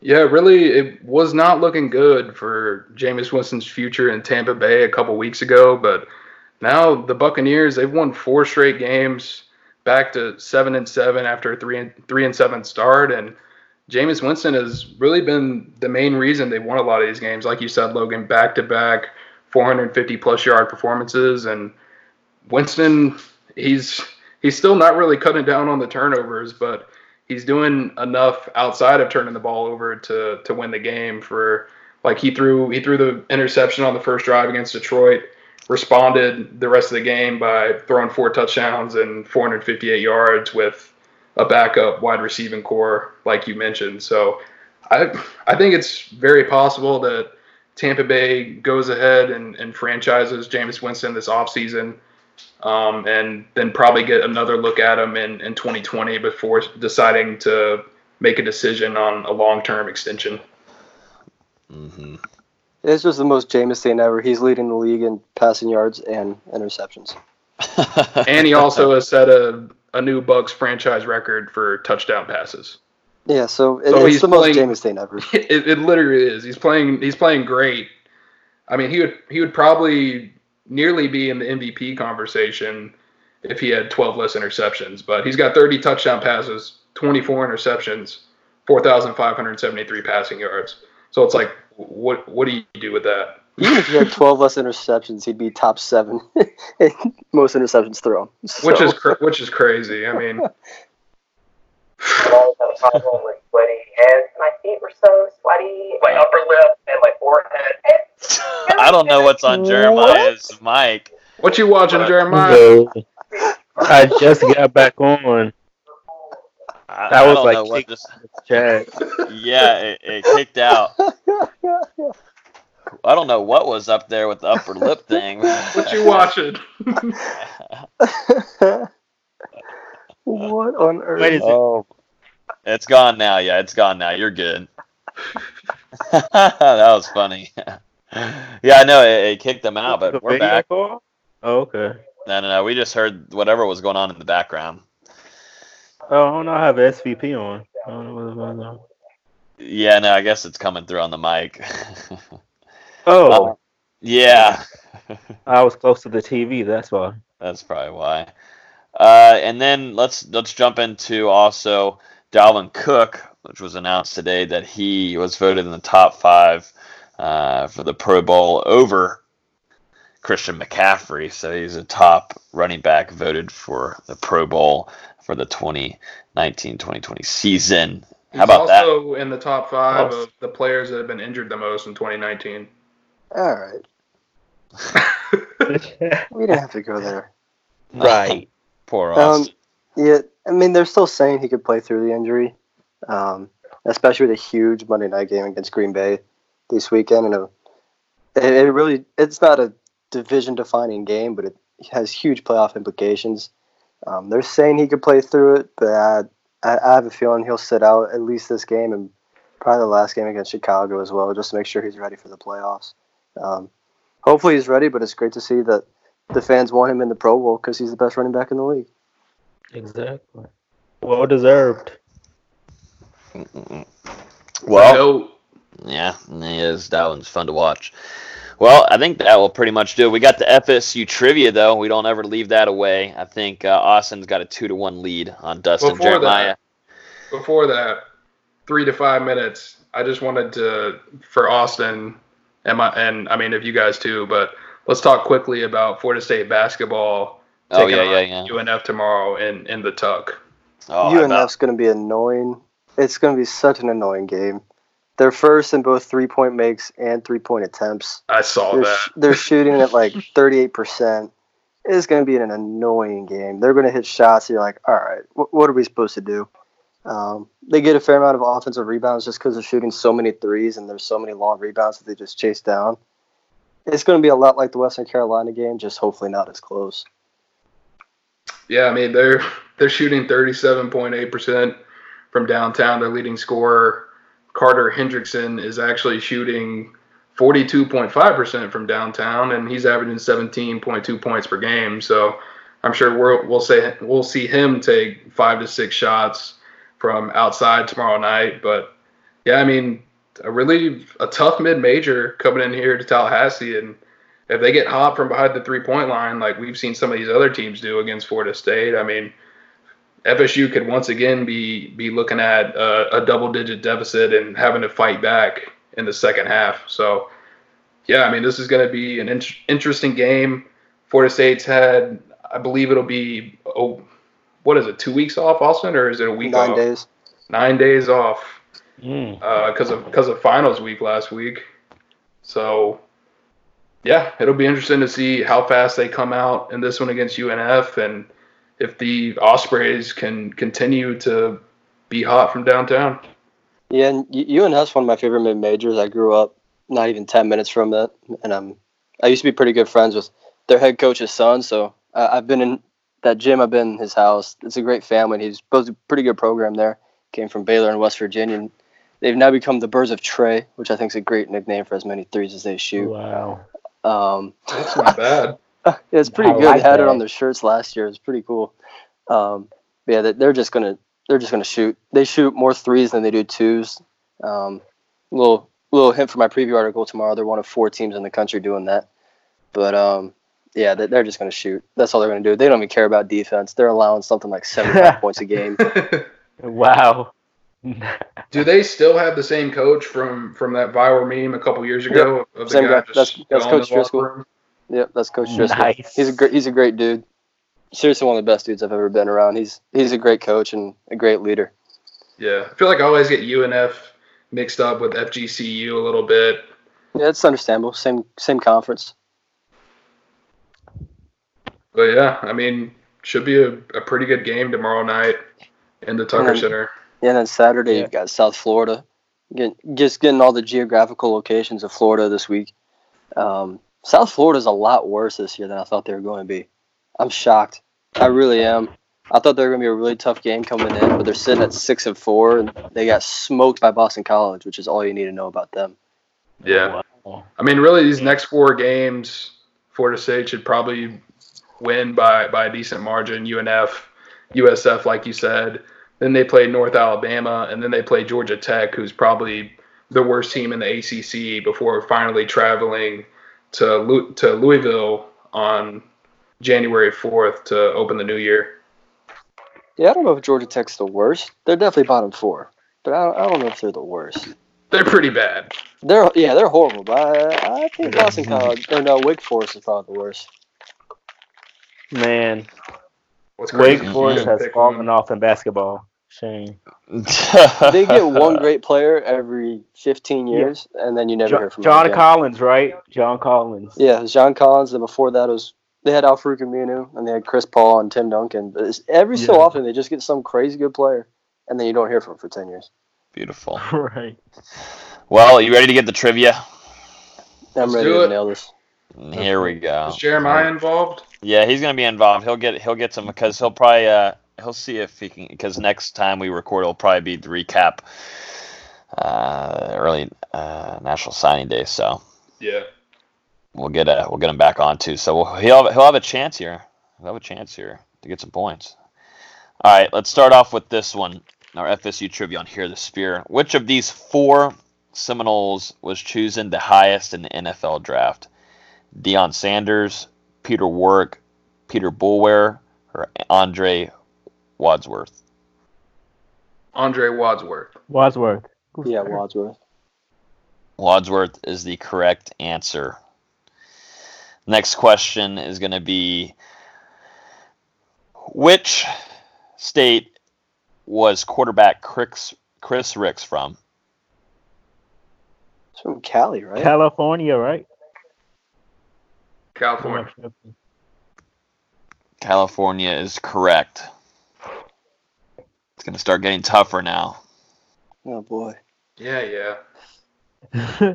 Yeah, really, it was not looking good for Jameis Winston's future in Tampa Bay a couple weeks ago. But now the Buccaneers, they've won four straight games, back to seven and seven after a three and three and seven start, and Jameis Winston has really been the main reason they won a lot of these games. Like you said, Logan, back to back 450 plus yard performances, and Winston, he's he's still not really cutting down on the turnovers, but he's doing enough outside of turning the ball over to to win the game. For like he threw he threw the interception on the first drive against Detroit, responded the rest of the game by throwing four touchdowns and 458 yards with a backup wide receiving core, like you mentioned. So I I think it's very possible that Tampa Bay goes ahead and, and franchises Jameis Winston this offseason um, and then probably get another look at him in, in 2020 before deciding to make a decision on a long term extension. Mm-hmm. It's just the most Jameis thing ever. He's leading the league in passing yards and interceptions. (laughs) and he also has set a a new Bucks franchise record for touchdown passes. Yeah, so, it, so it's the playing, most Jameis thing ever. (laughs) It, it literally is. He's playing. He's playing great. I mean, he would he would probably nearly be in the MVP conversation if he had 12 less interceptions. But he's got 30 touchdown passes, 24 interceptions, 4,573 passing yards. So it's like, what what do you do with that? Even if he had 12 less interceptions, he'd be top seven (laughs) most interceptions thrown. So. Which is cr- which is crazy. I mean, I always had a problem with sweaty hands. My feet were so sweaty. My upper lip and my forehead. I don't know what's on Jeremiah's mic. What you watching, Jeremiah? I (laughs) just got back on. I, that was like what just, chat. (laughs) Yeah, it, it kicked out. I don't know what was up there with the upper lip (laughs) thing. what you watching? what on earth? is oh, it's gone now. Yeah, it's gone now. You're good. that was funny. (laughs) yeah, I know it, it, kicked them out, but we're back. Oh, okay. No, no, no. We just heard whatever was going on in the background. Oh, no, I have SVP on. I don't know what's going on. Yeah, no, I guess it's coming through on the mic. (laughs) Oh. Uh, yeah. (laughs) I was close to the TV. That's why. That's probably why. Uh, and then let's let's jump into also Dalvin Cook, which was announced today that he was voted in the top five uh, for the Pro Bowl over Christian McCaffrey. So he's a top running back voted for the Pro Bowl for the 2019-2020 season. How He's about also that? Also in the top five oh. of the players that have been injured the most in 2019. All right. (laughs) we didn't have to go there. (laughs) Right. Poor us. Um, yeah, I mean, they're still saying he could play through the injury, um, especially with a huge Monday night game against Green Bay this weekend. And it, it really, it's not a division-defining game, but it has huge playoff implications. Um, they're saying he could play through it, but I, I have a feeling he'll sit out at least this game and probably the last game against Chicago as well, just to make sure he's ready for the playoffs. Um, hopefully he's ready, but it's great to see that the fans want him in the Pro Bowl because he's the best running back in the league. Exactly. Well deserved. Well, yeah, he is. That one's fun to watch. Well, I think that will pretty much do it. We got the FSU trivia though. We don't ever leave that away. I think uh, Austin's got a two to one lead on Dustin before Jeremiah. That, before that, three to five minutes. I just wanted to for Austin and my and I mean if you guys too, but let's talk quickly about Florida State basketball. Oh yeah, yeah, yeah. UNF tomorrow in in the Tuck. Oh, UNF's going to be annoying. It's going to be such an annoying game. They're first in both three point makes and three point attempts. I saw They're, that. they're shooting at like (laughs) 38%. It's going to be an annoying game. They're going to hit shots. You're like, all right, wh- what are we supposed to do? Um, they get a fair amount of offensive rebounds just because they're shooting so many threes and there's so many long rebounds that they just chase down. It's going to be a lot like the Western Carolina game, just hopefully not as close. Yeah, I mean they're they're shooting 37.8% from downtown. Their leading scorer, Carter Hendrickson, is actually shooting 42.5% from downtown, and he's averaging 17.2 points per game. So I'm sure we'll we'll say we'll see him take five to six shots from outside tomorrow night. But yeah, I mean a really a tough mid major coming in here to Tallahassee and if they get hot from behind the three point line, like we've seen some of these other teams do against Florida State, I mean, FSU could once again be be looking at a, a double digit deficit and having to fight back in the second half. So, yeah, I mean, this is going to be an in- interesting game. Florida State's had, I believe it'll be, oh, what is it, two weeks off, Austin, or is it a week Nine off? days. Nine days off Mm. because of because of finals week last week. So yeah, it'll be interesting to see how fast they come out in this one against UNF and if the Ospreys can continue to be hot from downtown. Yeah, and U- UNF's one of my favorite mid majors. I grew up not even ten minutes from it, and um, I used to be pretty good friends with their head coach's son. So uh, I've been in that gym. I've been in his house. It's a great family. He's built a pretty good program there. Came from Baylor in West Virginia. And they've now become the Birds of Trey, which I think is a great nickname for as many threes as they shoot. Wow. Um, That's not bad. Yeah, it's pretty I good. like they had it on their shirts last year. It's pretty cool. Um, yeah, they- they're just gonna they're just gonna shoot. They shoot more threes than they do twos. Um, little little hint for my preview article tomorrow. They're one of four teams in the country doing that. But um, yeah, they- they're just gonna shoot. That's all they're gonna do. They don't even care about defense. They're allowing something like seventy five (laughs) points a game. Wow. (laughs) Do they still have the same coach from from that viral meme a couple years ago of the Same guy guy. just That's- that's Coach to the Driscoll. Room? Yep, that's Coach Driscoll. Nice. He's a great he's a great dude. Seriously, one of the best dudes I've ever been around. He's he's a great coach and a great leader. Yeah, I feel like I always get UNF mixed up with FGCU a little bit. Yeah, it's understandable. Same same conference. But yeah, I mean, should be a, a pretty good game tomorrow night in the Tucker Mhm. Center. Yeah, and then Saturday Yeah. you've got South Florida. Get, just getting all the geographical locations of Florida this week. Um, South Florida's a lot worse this year than I thought they were going to be. I'm shocked. I really am. I thought they were going to be a really tough game coming in, but they're sitting at six and four, and they got smoked by Boston College, which is all you need to know about them. Yeah. I mean, really, these next four games, Florida State should probably win by, by a decent margin. UNF, USF, like you said. Then they play North Alabama, and then they play Georgia Tech, who's probably the worst team in the ACC before finally traveling to Lou- to Louisville on January 4th to open the new year. Yeah, I don't know if Georgia Tech's the worst. They're definitely bottom four, but I don't, I don't know if they're the worst. They're pretty bad. They're yeah, they're horrible. But I, I think Boston College or no, Wake Forest is probably the worst. Man, What's Wake crazy? Forest has fallen off in basketball. Shame. they get (laughs) one great player every 15 Yeah. years, and then you never hear from John them again. Collins, right? John Collins. Yeah, John Collins, and before that it was they had Al Farouq Aminu, and they had Chris Paul and Tim Duncan. But it's, every so often they just get some crazy good player, and then you don't hear from them for 10 years. Beautiful. (laughs) right. Well, you ready to get the trivia? I'm Let's ready do to it. nail this. Here we go. Is Jeremiah involved? Yeah, he's gonna be involved. He'll get he'll get some because he'll probably uh he'll see if he can because next time we record it'll probably be the recap uh early uh National Signing Day. So Yeah. we'll get uh we'll get him back on too. So we'll, he'll have, he'll have a chance here. He'll have a chance here to get some points. All right, let's start off with this one. Our FSU trivia on here the spear. Which of these four Seminoles was chosen the highest in the NFL draft? Deion Sanders, Peter Warrick, Peter Boulware, or Andre Wadsworth? Andre Wadsworth. Wadsworth. Yeah, Wadsworth. Wadsworth is the correct answer. Next question is going to be Which state was quarterback Chris, Chris Rix from? It's from Cali, right? California, right? California. California is correct. It's gonna start getting tougher now. Oh boy. Yeah, yeah. (laughs)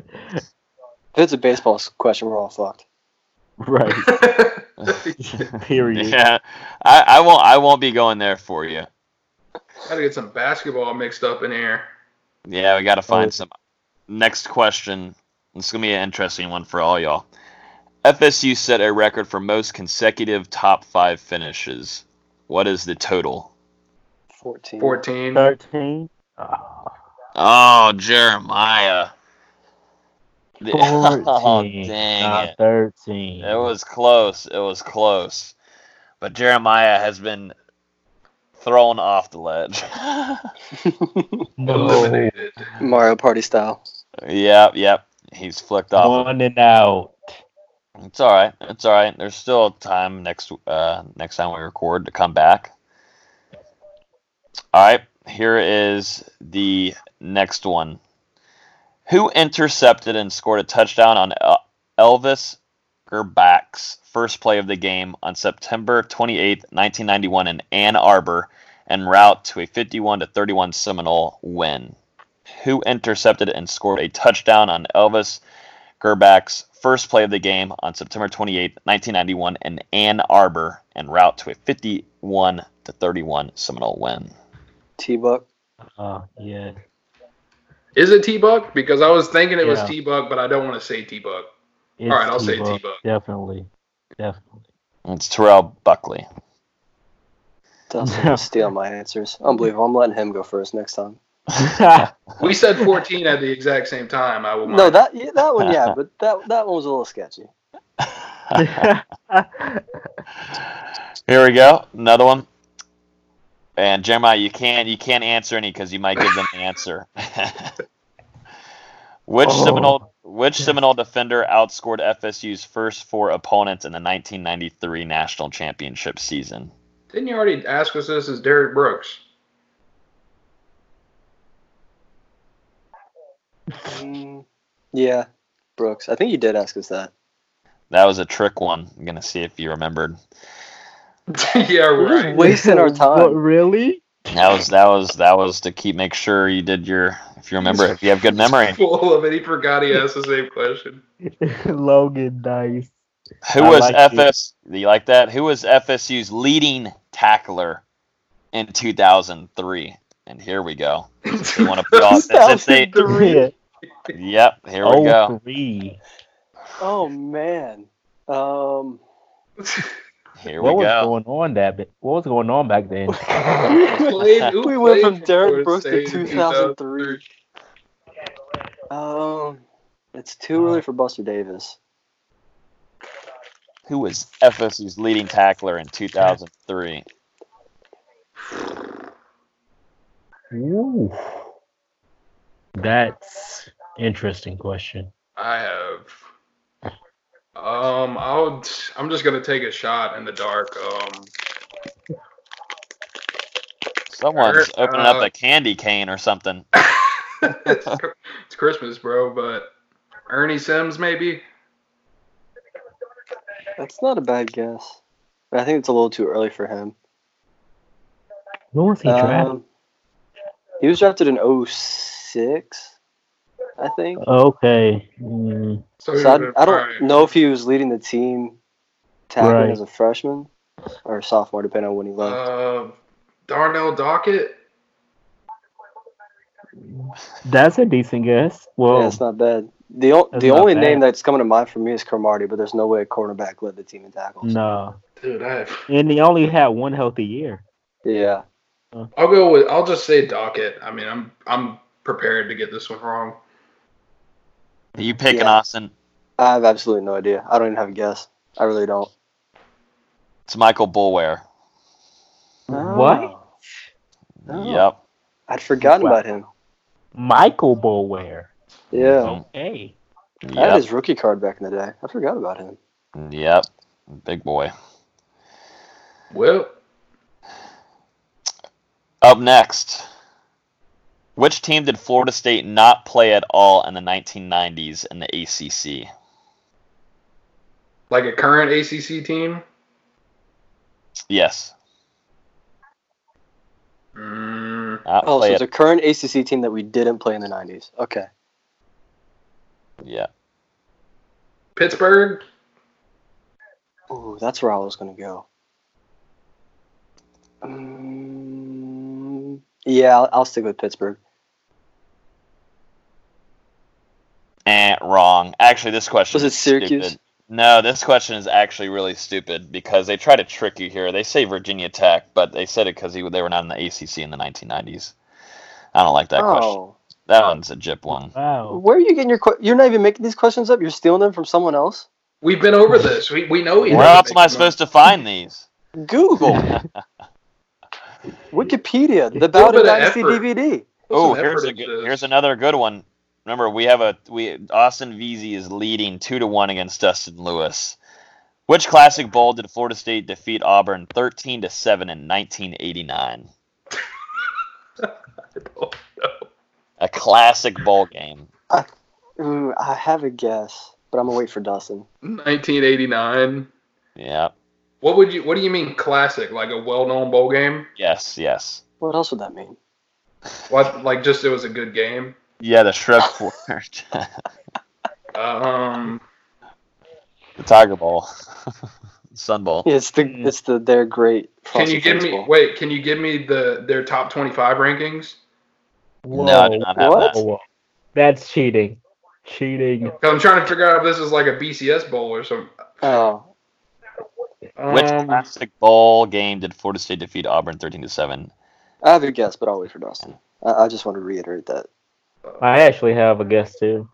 If it's a baseball question, we're all fucked. right. (laughs) Period. Yeah, I, I won't. I won't be going there for you. Gotta get some basketball mixed up in here. Yeah, we got to find Oh. some. Next question. This is gonna be an interesting one for all y'all. FSU set a record for most consecutive top five finishes. What is the total? 14. 14. 13. Oh, Oh, Jeremiah. The- (laughs) 14. Oh, dang not it. 13. It was close. It was close. But Jeremiah has been thrown off the ledge. (laughs) Eliminated. Mario Party style. yep, yep. He's flicked off. One and out. It's all right. It's all right. There's still time next uh next time we record to come back. All right. Here is the next one. Who intercepted and scored a touchdown on Elvis Grbac's first play of the game on September 28, 1991 in Ann Arbor en route to a 51 to 31 Seminole win? Who intercepted and scored a touchdown on Elvis Grbac's first play of the game on September 28, 1991 in Ann Arbor en route to a 51 to 31 Seminole win? T Buck. Oh, uh, yeah. Is it T Buck? Because I was thinking it was Yeah. T Buck, but I don't want to say T Buck. All right, I'll say T-Buck. T-Buck. Definitely. Definitely. It's Terrell Buckley. Dustin (laughs) steal my answers. Unbelievable. I'm letting him go first next time. (laughs) We said 14 at the exact same time. I will. No, that yeah, that one, yeah, (laughs) but that that one was a little sketchy. Here we go. Another one. And Jeremiah, you can't you can't answer any because you might give them the answer. (laughs) which Oh. Seminole which Seminole defender outscored FSU's first four opponents in the 1993 national championship season? Didn't you already ask us this? Is Derrick Brooks? Mm, yeah, Brooks. I think you did ask us that. That was a trick one. I'm gonna see if you remembered. (laughs) yeah, We're just wasting our time. (laughs) What, time. really? That was that was that was to keep make sure you did your if you remember if you have good memory. (laughs) Full of it. He forgot he asked the same question. Logan Dice. Who I was like FS? Do you like that? Who was FSU's leading tackler in 2003? And here we go. If you want to put all since they, 2003. Yep, here we go. Oh, three. Oh man. Um. Here What we was go. going on that? What was going on back then? (laughs) Played- We went from played Derrick Brooks to State 2003. Um. It's too early for Buster Davis. Who was FSU's leading tackler in 2003? Ooh. That's interesting question. I have. Um, I'll. I'm just gonna take a shot in the dark. Um, Someone's Uh, opening up a candy cane or something. (laughs) it's, it's Christmas, bro. But Ernie Sims, maybe. That's not a bad guess. I think it's a little too early for him. When was he drafted? Um, he was drafted in 06, I think. Okay. Mm, So, So I, I don't alright. know if he was leading the team tackling Right. as a freshman or sophomore, depending on when he left. Uh, Darnell Dockett. that's a decent guess. Well, yeah, it's not bad. The o- the only bad. name that's coming to mind for me is Cromartie, but there's no way a cornerback led the team in tackles. no. Dude, I. And he only had one healthy year. Yeah. I'll go with. I'll just say Dockett. I mean, I'm. I'm prepared to get this one wrong. Are you picking Yeah. Austin? I have absolutely no idea. I don't even have a guess. I really don't. It's Michael Boulware. What? Oh. Yep. Oh. I'd forgotten Wow. about him. Michael Boulware. Yeah. Oh, hey. I had his rookie card back in the day. I forgot about him. Yep. Big boy. Well, Up next, Which team did Florida State not play at all in the 1990s in the ACC? Like a current ACC team? Yes. Mm, Oh, so it's a current ACC team that we didn't play in the '90s. Okay. yeah. Pittsburgh? Ooh, that's where I was gonna go. Um, yeah, I'll, I'll stick with Pittsburgh. Wrong. Actually, this question Was it is Syracuse? stupid. No, this question is actually really stupid because they try to trick you here. They say Virginia Tech, but they said it because they were not in the ACC in the 1990s. I don't like that question. oh, That one's a jip one. Wow. where are you getting your? Que- You're not even making these questions up. You're stealing them from someone else. We've been over this. We, we know he Where else am I make supposed to find these? Google, (laughs) Wikipedia, the Little Bowden of Dynasty. DVD. Oh, here's a good, here's another good one. Remember, we have a we Austin Veazey is leading two to one against Dustin Lewis. Which classic bowl did Florida State defeat Auburn thirteen to seven in 1989? A classic bowl game. Ooh, mm, I have a guess, but I'm gonna wait for Dustin. 1989. Yeah. What would you? What do you mean classic? Like a well-known bowl game? Yes. Yes. What else would that mean? What? Like just it was a good game? Yeah. The Shreveport, (laughs) Um, the Tiger Bowl, (laughs) Sun Bowl. Yeah, it's the it's the their great. can you give Flakes me? Bowl. Wait, can you give me the their top 25 rankings? No, I do not have what? that. Whoa. That's cheating. Cheating. I'm trying to figure out if this is like a BCS bowl or something. Oh, Which Um, classic bowl game did Florida State defeat Auburn thirteen to seven? I have a guess, but I'll wait for Dustin. I, I just want to reiterate that. I actually have a guess too,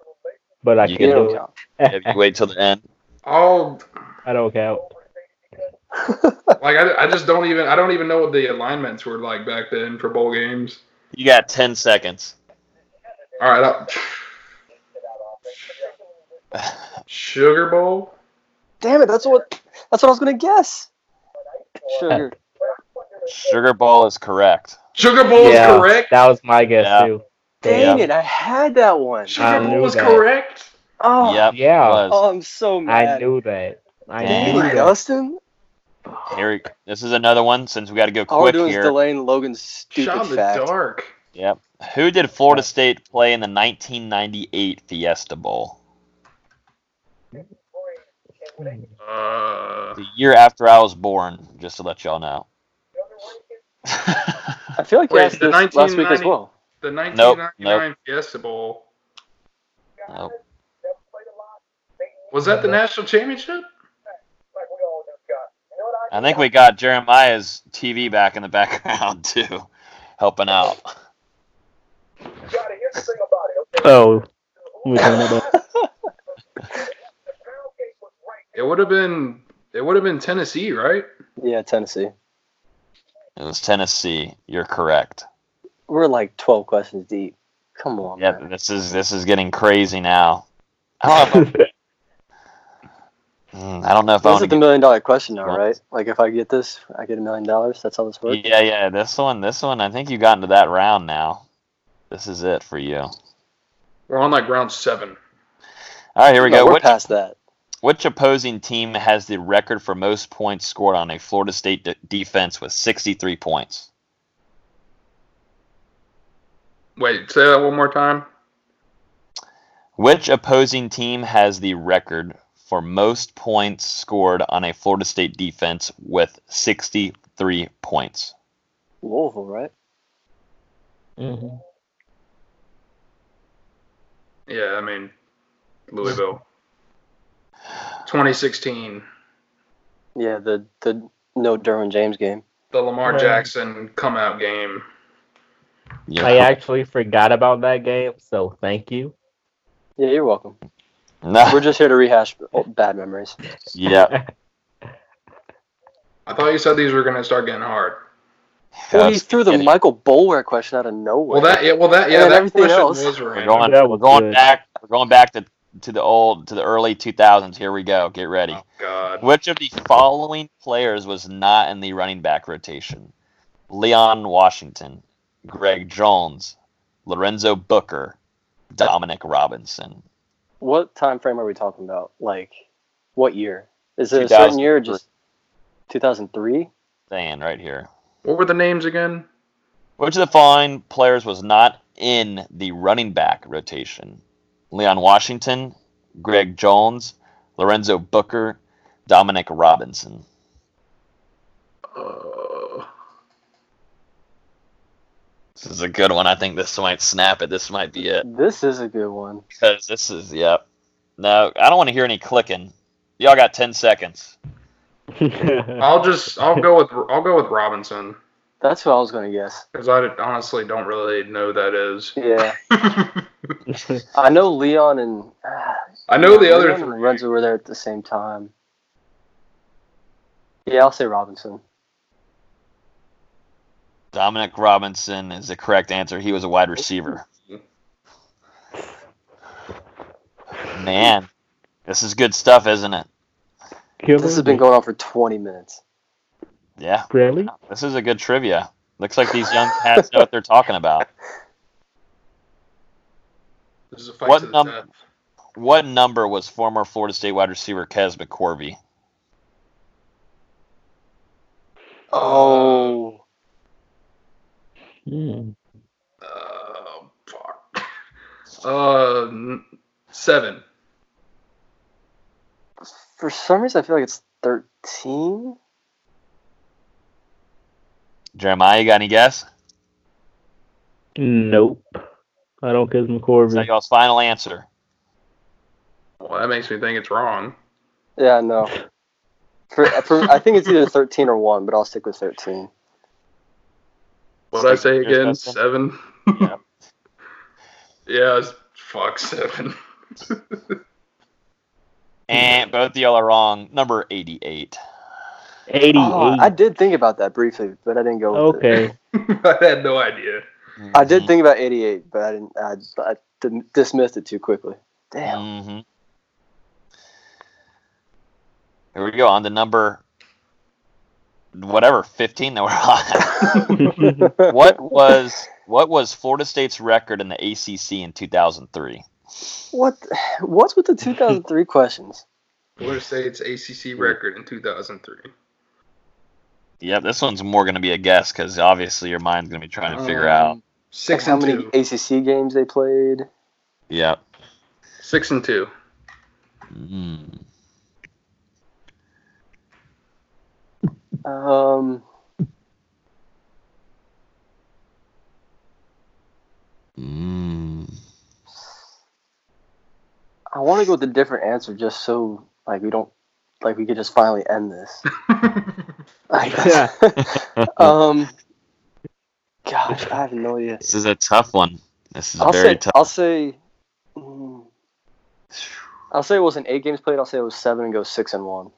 but I You can't do don't count. If you wait till the end. (laughs) I'll I don't count. (laughs) like I, I just don't even I don't even know what the alignments were like back then for bowl games. You got ten seconds. All right, I'll, (laughs) Sugar Bowl. Damn it! That's what that's what I was gonna guess. Sugar. Sugar Bowl is correct. Sugar Bowl yeah, is correct. That was my guess Yeah. too. Dang Yeah. it! I had that one. Sugar I Bowl knew was that. correct. Oh, Yep. Yeah. was. oh, I'm so mad. I knew that. I Dang. knew Dang, that. Dustin. Here, we- this is another one since we got to go All we're quick doing is here. delaying Logan's stupid Shot in the fact. dark. Yep. Who did Florida State play in the 1998 Fiesta Bowl? Uh, The year after I was born, just to let y'all know. (laughs) I feel like you Wait, asked the this last week as well. The Nope, 1999 Fiesta Bowl. Nope. Was that the national championship? I think we got Jeremiah's TV back in the background (laughs) too, helping out. Oh. we talking about- It would have been. It would have been Tennessee, right? Yeah, Tennessee. It was Tennessee. You're correct. We're like 12 questions deep. Come on, Yeah, man. This is this is getting crazy now. I don't know if, (laughs) Mm, I don't know if This is the million dollar question now, right? Like if I get this, I get a million dollars. That's how this works. Yeah, yeah. This one, this one. I think you got into that round now. This is it for you. We're on like round seven. All right, here we No, go. We're Which, past that. which opposing team has the record for most points scored on a Florida State de- defense with 63 points? Wait, say that one more time. Which opposing team has the record for most points scored on a Florida State defense with 63 points? Louisville, right? Mhm. Yeah, I mean, Louisville. 2016, Yeah, the the no Derwin James game. the Lamar Right. Jackson come out game. Yeah. I actually forgot about that game, so thank you. Yeah, you're welcome. No. We're just here to rehash bad memories. yeah. (laughs) I thought you said these were gonna start getting hard. Well, he threw the kidding. Michael Boulware question out of nowhere. Well, that yeah, well that yeah, And that everything question else. was We're going, That we're going good. back. We're going back to to the old to the early 2000s. Here we go. Get ready. Oh God. Which of the following players was not in the running back rotation? Leon Washington, Greg Jones, Lorenzo Booker, Dominic Robinson. What time frame are we talking about? Like, what year? Is it a certain year or just 2003? Saying right here. What were the names again? Which of the following players was not in the running back rotation? Leon Washington, Greg Jones, Lorenzo Booker, Dominic Robinson. Uh, This is a good one. I think this might snap it. This might be it. This is a good one. Because this is, yep. No, I don't want to hear any clicking. Y'all got 10 seconds. (laughs) I'll just I'll go with I'll go with Robinson That's what I was going to guess. because I honestly don't really know who that is. Yeah. (laughs) I know Leon and. Ah, I know the other Leon and Lorenzo were there at the same time. Yeah, I'll say Robinson. Dominic Robinson is the correct answer. He was a wide receiver. Man, this is good stuff, isn't it? This has been going on for 20 minutes. Yeah. Really? This is a good trivia. Looks like these young cats know what they're talking about. This is a fight What to the num- death. What number was former Florida State wide receiver Kez McCorvey? Uh, oh. Hmm. Uh, fuck. Uh, seven. For some reason, I feel like it's 13. Jeremiah, you got any guess? Nope. I don't kiss Is that McCorvey. y'all's final answer? Well, that makes me think it's wrong. Yeah, no. For, for I think it's either 13 or 1, but I'll stick with 13. What did I say again? Justin? Seven. Yeah. (laughs) Yeah, fuck seven. (laughs) And both of y'all are wrong. Number 88. 88. Oh, I did think about that briefly, but I didn't go with it. okay. (laughs) I had no idea. I did think about 88, but I didn't. I, I dismissed it too quickly. Damn. hmm Here we go on to number whatever 15 that we're on. (laughs) what was what was Florida State's record in the ACC in 2003? What? What's with the 2003 (laughs) questions? Florida State's ACC record in 2003. Yep, this one's more going to be a guess because obviously your mind's going to be trying to figure Um, out. Six How many two. ACC games they played? Yep. Six and two. Mm. Um, Mm. I want to go with a different answer just so like we don't like we could just finally end this. (laughs) I guess. (laughs) um, gosh, I have no idea. This is a tough one. This is I'll very say tough. I'll say mm, I'll say it wasn't eight games played. I'll say it was seven and go six and one.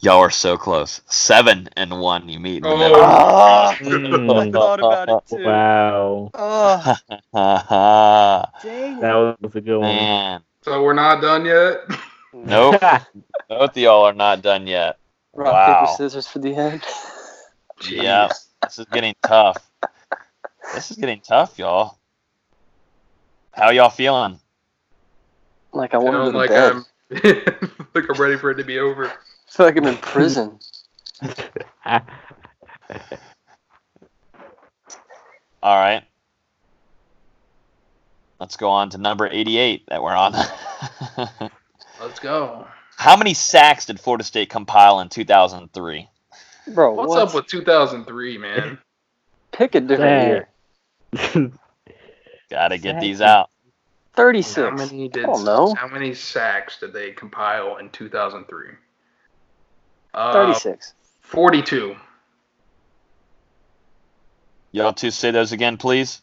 Y'all are so close. Seven and one. You meet in the Oh. middle. Ah, Mm. I thought about it too. Wow. Oh, (laughs) dang. That was a good one. So we're not done yet. Nope. (laughs) Both of y'all are not done yet. Rock Wow. paper scissors for the end. (laughs) Yeah. This is getting tough. This is getting tough, y'all. How y'all feeling? Like I want to Feeling to like bed. I'm like I'm ready for it to be over. I feel like I'm in prison. (laughs) All right. Let's go on to number 88 that we're on. (laughs) Let's go. How many sacks did Florida State compile in 2003? Bro, What's what? up with 2003, man? Pick a different Sad. year. (laughs) Got to get these out. How 36. many did? I don't know. How many sacks did they compile in 2003? Uh, 36. 42. Y'all two say those again, please.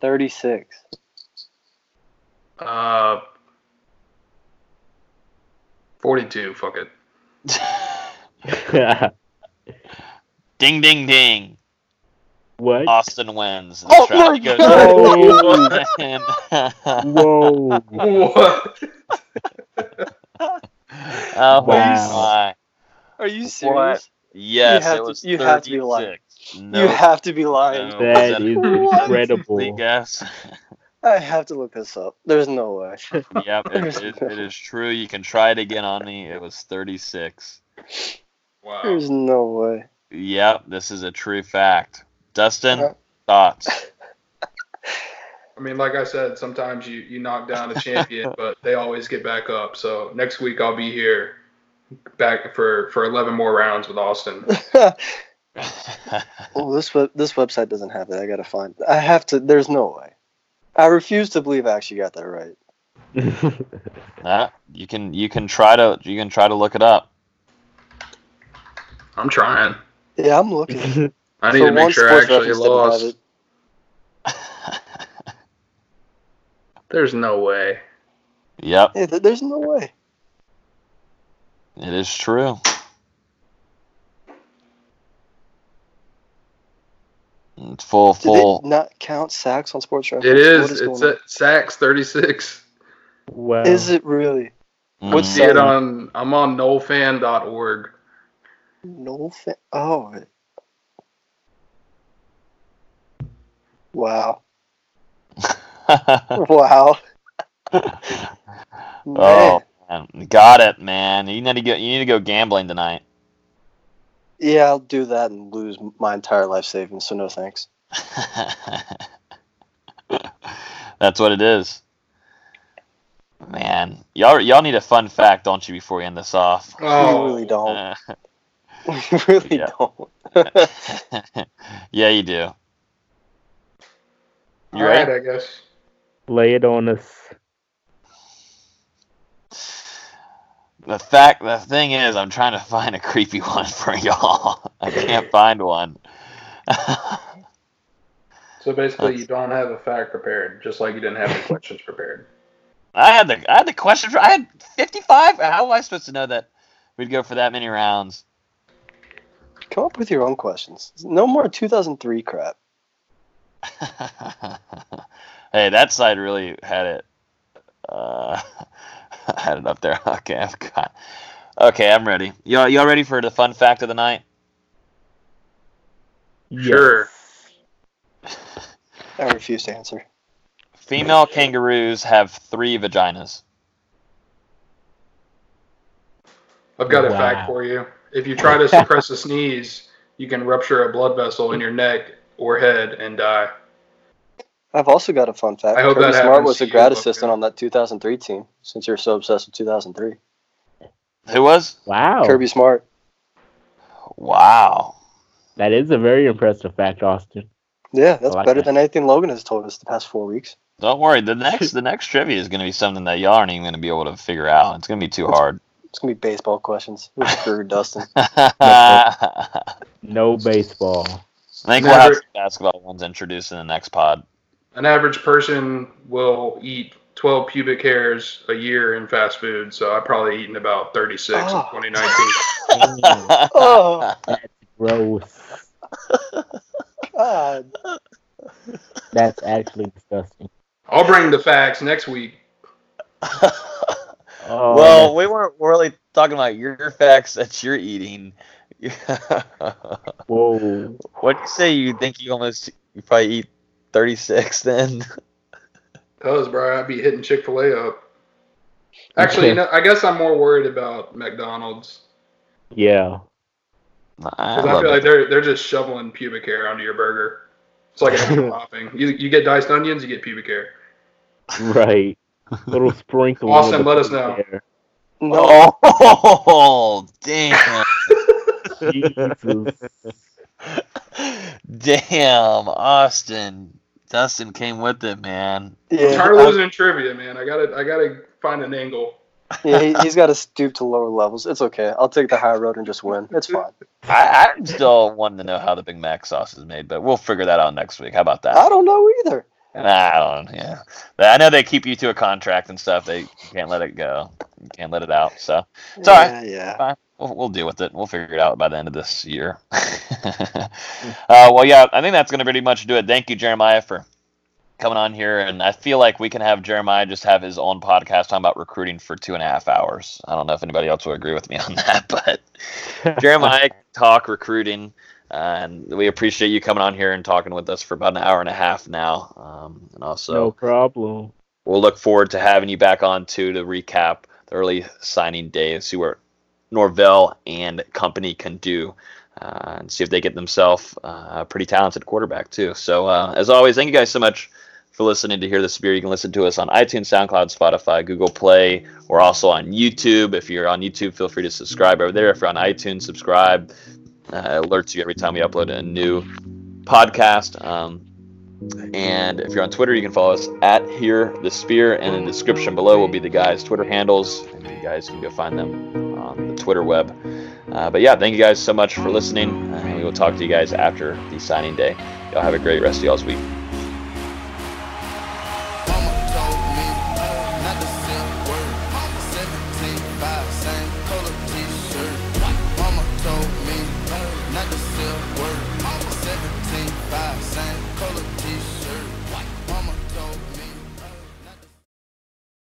36. Uh, 42. Fuck it. (laughs) Ding, ding, ding. what? Austin wins. The Oh my goes God. to Whoa. (laughs) (laughs) What? oh Wow. my. Are you What? serious? Yes, You have it to- was you have to be lying. No, You have to be lying. no, That was is (laughs) What? incredible. guess. (laughs) I have to look this up. There's no way. yep, it, it, it is true. You can try it again on me. It was 36. Wow. There's no way. Yep, this is a true fact. Dustin, Uh, thoughts? (laughs) I mean, like I said, sometimes you, you knock down a champion, but they always get back up. So next week I'll be here back for, for 11 more rounds with Austin. (laughs) oh, this web, this website doesn't have it. I gotta find. I have to. There's no way. I refuse to believe I actually got that right. (laughs) Nah, you can you can try to you can try to look it up. I'm trying. Yeah, I'm looking. (laughs) I need For to make sure I actually Reference didn't have lost. There's no way. Yep, Yeah, th- there's no way. It is true. It's full Did full. it not count sacks on Sports Reference? It What is. is It's going at Sacks 36. wow. Is it really? What's Mhm. See it on. I'm on nolefan.org. No fa- Oh. Wow. (laughs) Wow. oh, man. got it, man. You need to go. You need to go gambling tonight. Yeah, I'll do that and lose my entire life savings. So no thanks. (laughs) That's what it is. Man, y'all y'all need a fun fact, don't you, before we end this off? We Oh, really don't. Uh, (laughs) We really Yeah. don't. (laughs) yeah, you do. You all right, ready? I guess. Lay it on us. The fact, the thing is, I'm trying to find a creepy (laughs) one for y'all. I can't find one. So basically, you don't have a fact prepared, just like you didn't have any (laughs) questions prepared. I had the I had the question for I had 55. How am I supposed to know that we'd go for that many rounds? Come up with your own questions. No more 2003 crap. (laughs) hey, that side really had it. Uh, (laughs) had it up there. (laughs) Okay, I've got. Okay, I'm ready. Y'all, y'all ready for the fun fact of the night? Sure. (laughs) I refuse to answer. Female kangaroos have three vaginas. I've got a Wow. fact for you. If you try to suppress a sneeze, you can rupture a blood vessel in your neck or head and die. I've also got a fun fact. I hope Kirby that Smart was a grad Logan. assistant on that 2003 team. Since you're so obsessed with 2003, Who was? Wow. Kirby Smart. Wow. That is a very impressive fact, Austin. Yeah, that's like better that. than anything Logan has told us the past four weeks. Don't worry. The next the next trivia is going to be something that y'all aren't even going to be able to figure out. It's going to be too hard. It's gonna be baseball questions. We're screwed, Dustin. I (laughs) No baseball. I think we'll have some basketball ones introduced in the next pod. An average person will eat 12 pubic hairs a year in fast food, so I've probably eaten about 36 Oh. in ah. 2019. (laughs) oh That's Gross. God! That's actually disgusting. I'll bring the facts next week. (laughs) Oh, well, we weren't really talking about your facts that you're eating. (laughs) whoa. what do you say? You think you almost you probably eat 36 then? Cause, bro, I'd be hitting Chick Fil A up. Actually, you know, I guess I'm more worried about McDonald's Yeah. I because I, feel it. like they're they're just shoveling pubic hair onto your burger. It's like extra topping. (laughs) You you get diced onions, you get pubic hair. Right. Little (laughs) sprinkle. Austin, let us know. No, Oh, damn. Jesus. (laughs) damn, Austin. Dustin came with it, man. I'm yeah, tired losing in trivia, man. I gotta I gotta find an angle. yeah, he, he's got to stoop to lower levels. It's okay. I'll take the high road and just win. It's fine. I, I'm still wanting to know how the Big Mac sauce is made, but we'll figure that out next week. How about that? I don't know either. Nah, I don't. Yeah, But I know they keep you to a contract and stuff. They can't let it go. You can't let it out. So it's all right. Yeah, yeah. Fine. We'll, we'll deal with it. We'll figure it out by the end of this year. (laughs) uh, well, yeah, I think that's going to pretty much do it. Thank you, Jeremiah, for coming on here. And I feel like we can have Jeremiah just have his own podcast talking about recruiting for two and a half hours. I don't know if anybody else will agree with me on (laughs) that, but (laughs) Jeremiah talk recruiting. and we appreciate you coming on here and talking with us for about an hour and a half now. Um, and also, no problem. We'll look forward to having you back on too to recap the early signing day and see what Norvell and company can do. Uh, and see if they get themselves uh, a pretty talented quarterback too. So uh, as always, thank you guys so much for listening to Hear the Spear. You can listen to us on iTunes, SoundCloud, Spotify, Google Play. We're also on YouTube. If you're on YouTube, feel free to subscribe over there. If you're on iTunes, subscribe. Uh, alerts you every time we upload a new podcast. Um, and if you're on Twitter, you can follow us at Hear the Spear. And in the description below will be the guys' Twitter handles. And you guys can go find them on the Twitter web. Uh, but yeah, thank you guys so much for listening. We will talk to you guys after the signing day. Y'all have a great rest of y'all's week.